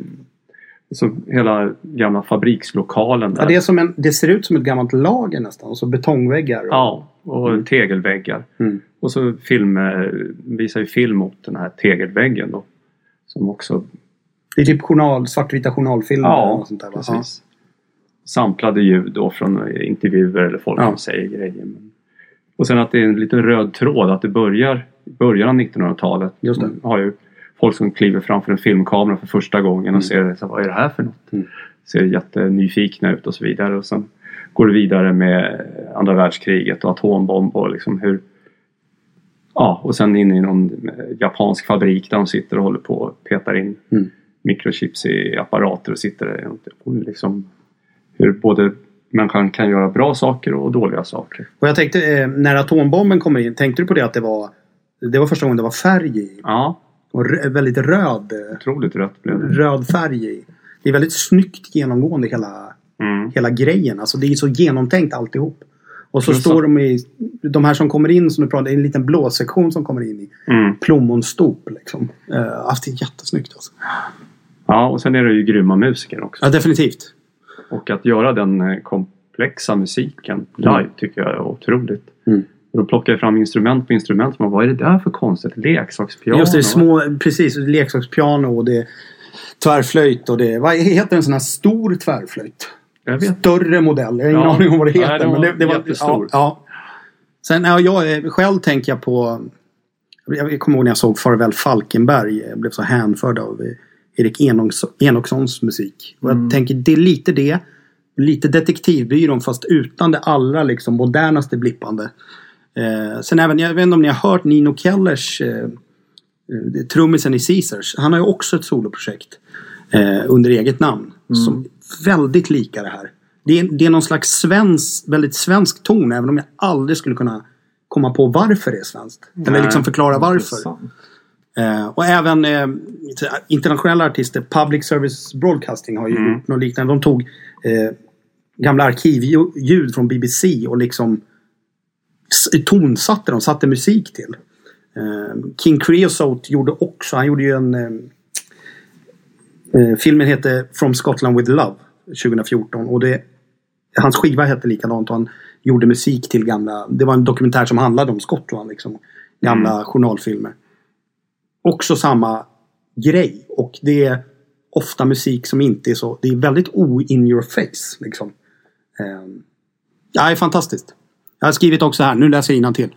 så hela gamla fabrikslokalen. Ja, där. det, är som en, det ser ut som ett gammalt lager nästan. Och så betongväggar. Och, Ja, och tegelväggar. Mm. Och så film, eh, visar ju film mot den här tegelväggen då. Som också, Det är typ journal, svartvita journalfilmer. eller ja något sånt där, precis. Samplade ljud då från intervjuer eller folk Ja. som säger grejer. Och sen att det är en liten röd tråd att det börjar i början av 1900-talet. Just det. Har ju folk som kliver framför en filmkamera för första gången och ser så, vad är det här för något? Mm. Ser jättenyfikna ut och så vidare. Och sen går det vidare med andra världskriget och atombomb och liksom hur Ja, och sen in i någon japansk fabrik där de sitter och håller på och petar in Mm. mikrochips i apparater och sitter där och liksom hur både människan kan göra bra saker och dåliga saker. Och jag tänkte eh, när atombomben kommer in, tänkte du på det att det var det var första gången det var färg i. Ja, Och väldigt röd, eh, otroligt rött blev det. röd färg i. Det är väldigt snyggt genomgående hela, Mm. hela grejen. Alltså det är så genomtänkt alltihop. Och så Plus står de i, de här som kommer in som du pratade, det är en liten blå sektion som kommer in i Mm. plommonstop liksom. Uh, alltså det är jättesnyggt alltså. Ja, och sen är det ju grymma musiker också. Ja, definitivt. Och att göra den eh, komplexa musiken live tycker jag är otroligt. Mm. De plockar ju fram instrument på instrument. Man, vad är det där för konstigt? Leksakspiano? Just det, små, precis, leksakspiano och det är tvärflöjt och det vad heter en sån här stor tvärflöjt? Jag vet. Större modell. Jag har ingen Ja. aning om vad det Nej, heter. det var men det, det var jättestor. Ja, ja. Sen ja, jag själv tänker jag på jag kommer ihåg när jag såg Farväl Falkenberg. Jag blev så hänförd av eh, Erik Enoks- Enokssons musik. Och jag tänker det är lite det. Lite detektivbyrån fast utan det allra liksom modernaste blippande. Eh, sen även, jag vet inte om ni har hört Nino Kellers eh, eh, trummisen i Caesars. Han har ju också ett soloprojekt eh, under eget namn. Som är väldigt lika det här. Det är, det är någon slags svensk, väldigt svensk ton även om jag aldrig skulle kunna komma på varför det är svenskt. Eller Nej, liksom förklara varför. Eh, och även eh, internationella artister, Public Service Broadcasting har ju Mm. gjort något liknande. De tog eh, gamla arkivljud från BBC och liksom tonsatte dem, satte musik till. Eh, King Creosote gjorde också, han gjorde ju en eh, eh, Filmen heter From Scotland with Love 2014 och det Hans skiva hette likadant och han gjorde musik till gamla Det var en dokumentär som handlade om Skottland liksom. Gamla journalfilmer. Också samma grej och det är ofta musik som inte är så Det är väldigt o-in your face liksom. Ja, det är fantastiskt. Jag har skrivit också här, nu läser jag till.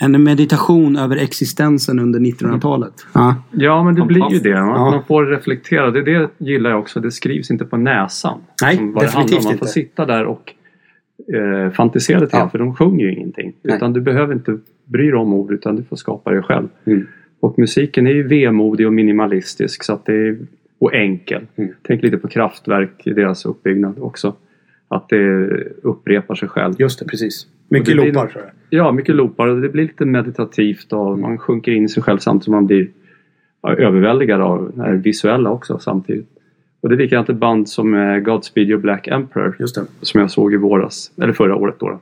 En meditation över existensen under 1900-talet. Ja. Ja, men det blir ju det. Man, Ja. man får reflektera. Det, det gillar jag också. Det skrivs inte på näsan. Nej, som vad det handlar om. definitivt Man inte. får sitta där och eh, fantisera lite. Ja. För de sjunger ju ingenting. Nej. Utan du behöver inte bry dig om ord utan du får skapa det själv. Mm. Och musiken är ju vemodig och minimalistisk. Så att det är, och enkel. Mm. Tänk lite på kraftverk i deras uppbyggnad också. Att det upprepar sig själv. Just det, precis. Mycket Och det loopar jag. Ja, mycket loopar och det blir lite meditativt och man sjunker in i sig själv samtidigt som man blir överväldigad av det här visuella också samtidigt. Och det är likadant ett band som Godspeed Your Black Emperor som jag såg i våras, eller förra året då.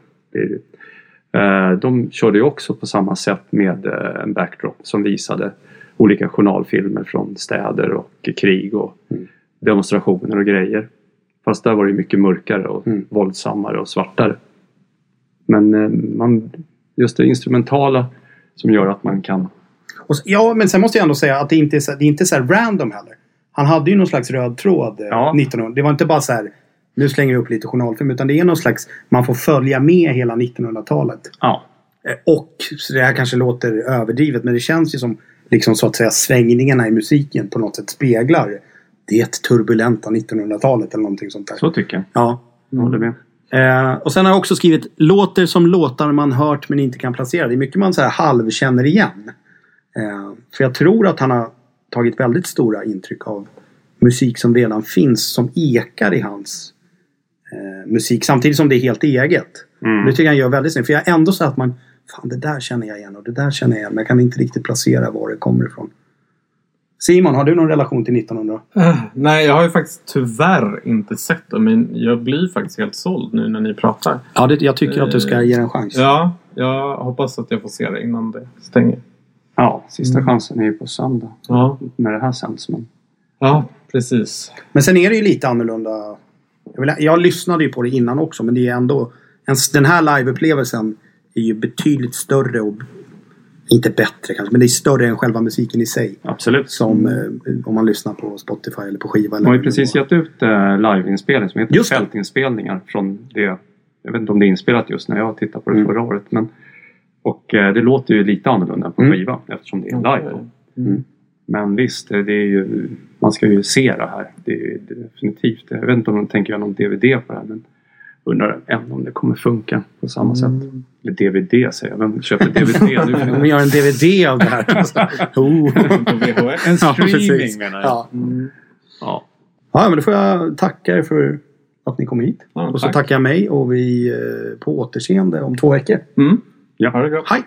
Eh, De körde ju också på samma sätt med eh, en backdrop som visade olika journalfilmer från städer och krig och demonstrationer och grejer. Fast där var det mycket mörkare och Mm. våldsammare och svartare. Men eh, man, just det instrumentala som gör att man kan... Och, s- ja, men sen måste jag ändå säga att det inte är så, det är inte så random heller. Han hade ju någon slags röd tråd eh, Ja. 1900. Det var inte bara så här nu slänger vi upp lite journalfilm. Utan det är någon slags, man får följa med hela 1900-talet. Ja, Eh, Och, så det här kanske låter överdrivet, men det känns ju som liksom så att säga svängningarna i musiken på något sätt speglar det turbulenta 1900-talet eller någonting sånt där. så tycker jag. Ja. Jag håller med. Eh, och sen har jag också skrivit låter som låtar man hört men inte kan placera. Det är mycket man så här halvkänner igen. Eh, för jag tror att han har tagit väldigt stora intryck av musik som redan finns som ekar i hans eh, musik. Samtidigt som det är helt eget. Mm. Det tycker jag han gör väldigt snyggt. För jag är ändå så att man Fan det där känner jag igen och det där känner jag igen. Men jag kan inte riktigt placera var det kommer ifrån. Simon, har du någon relation till 1900? Eh, Nej, jag har ju faktiskt tyvärr inte sett det. Men jag blir faktiskt helt såld nu när ni pratar. Ja, det, jag tycker att du ska ge den en chans. Ja, jag hoppas att jag får se det innan det stänger. Ja, sista chansen är ju på söndag. Ja, När det här sänds. Men... ja precis. Men sen är det ju lite annorlunda. Jag, vill, jag lyssnade ju på det innan också men det är ändå... En, den här liveupplevelsen är ju betydligt större och... Inte bättre kanske, men det är större än själva musiken i sig. Absolut. Som eh, om man lyssnar på Spotify eller på skiva. De har ju precis gett ut eh, liveinspelning som heter fältinspelningar från det. Jag vet inte om det är inspelat just när jag tittade på det Mm. förra året. Men, och eh, det låter ju lite annorlunda än på Mm. skiva eftersom det är live. Då. Men visst, det är ju, man ska ju se det här. Det är ju definitivt. Jag vet inte om de tänker göra någon DVD på det här. Men undrar än om det kommer funka på samma sätt. Mm. Eller DVD säger jag. Vem köper DVD nu? Vi gör en DVD av det här. *laughs* oh. En Ja, streaming precis. menar jag. Ja. Ja. ja, men då får jag tacka er för att ni kom hit. Ja, och så tack. tackar jag mig och vi eh, på återseende om två veckor. Mm. Ja. Ha det gott. Hej!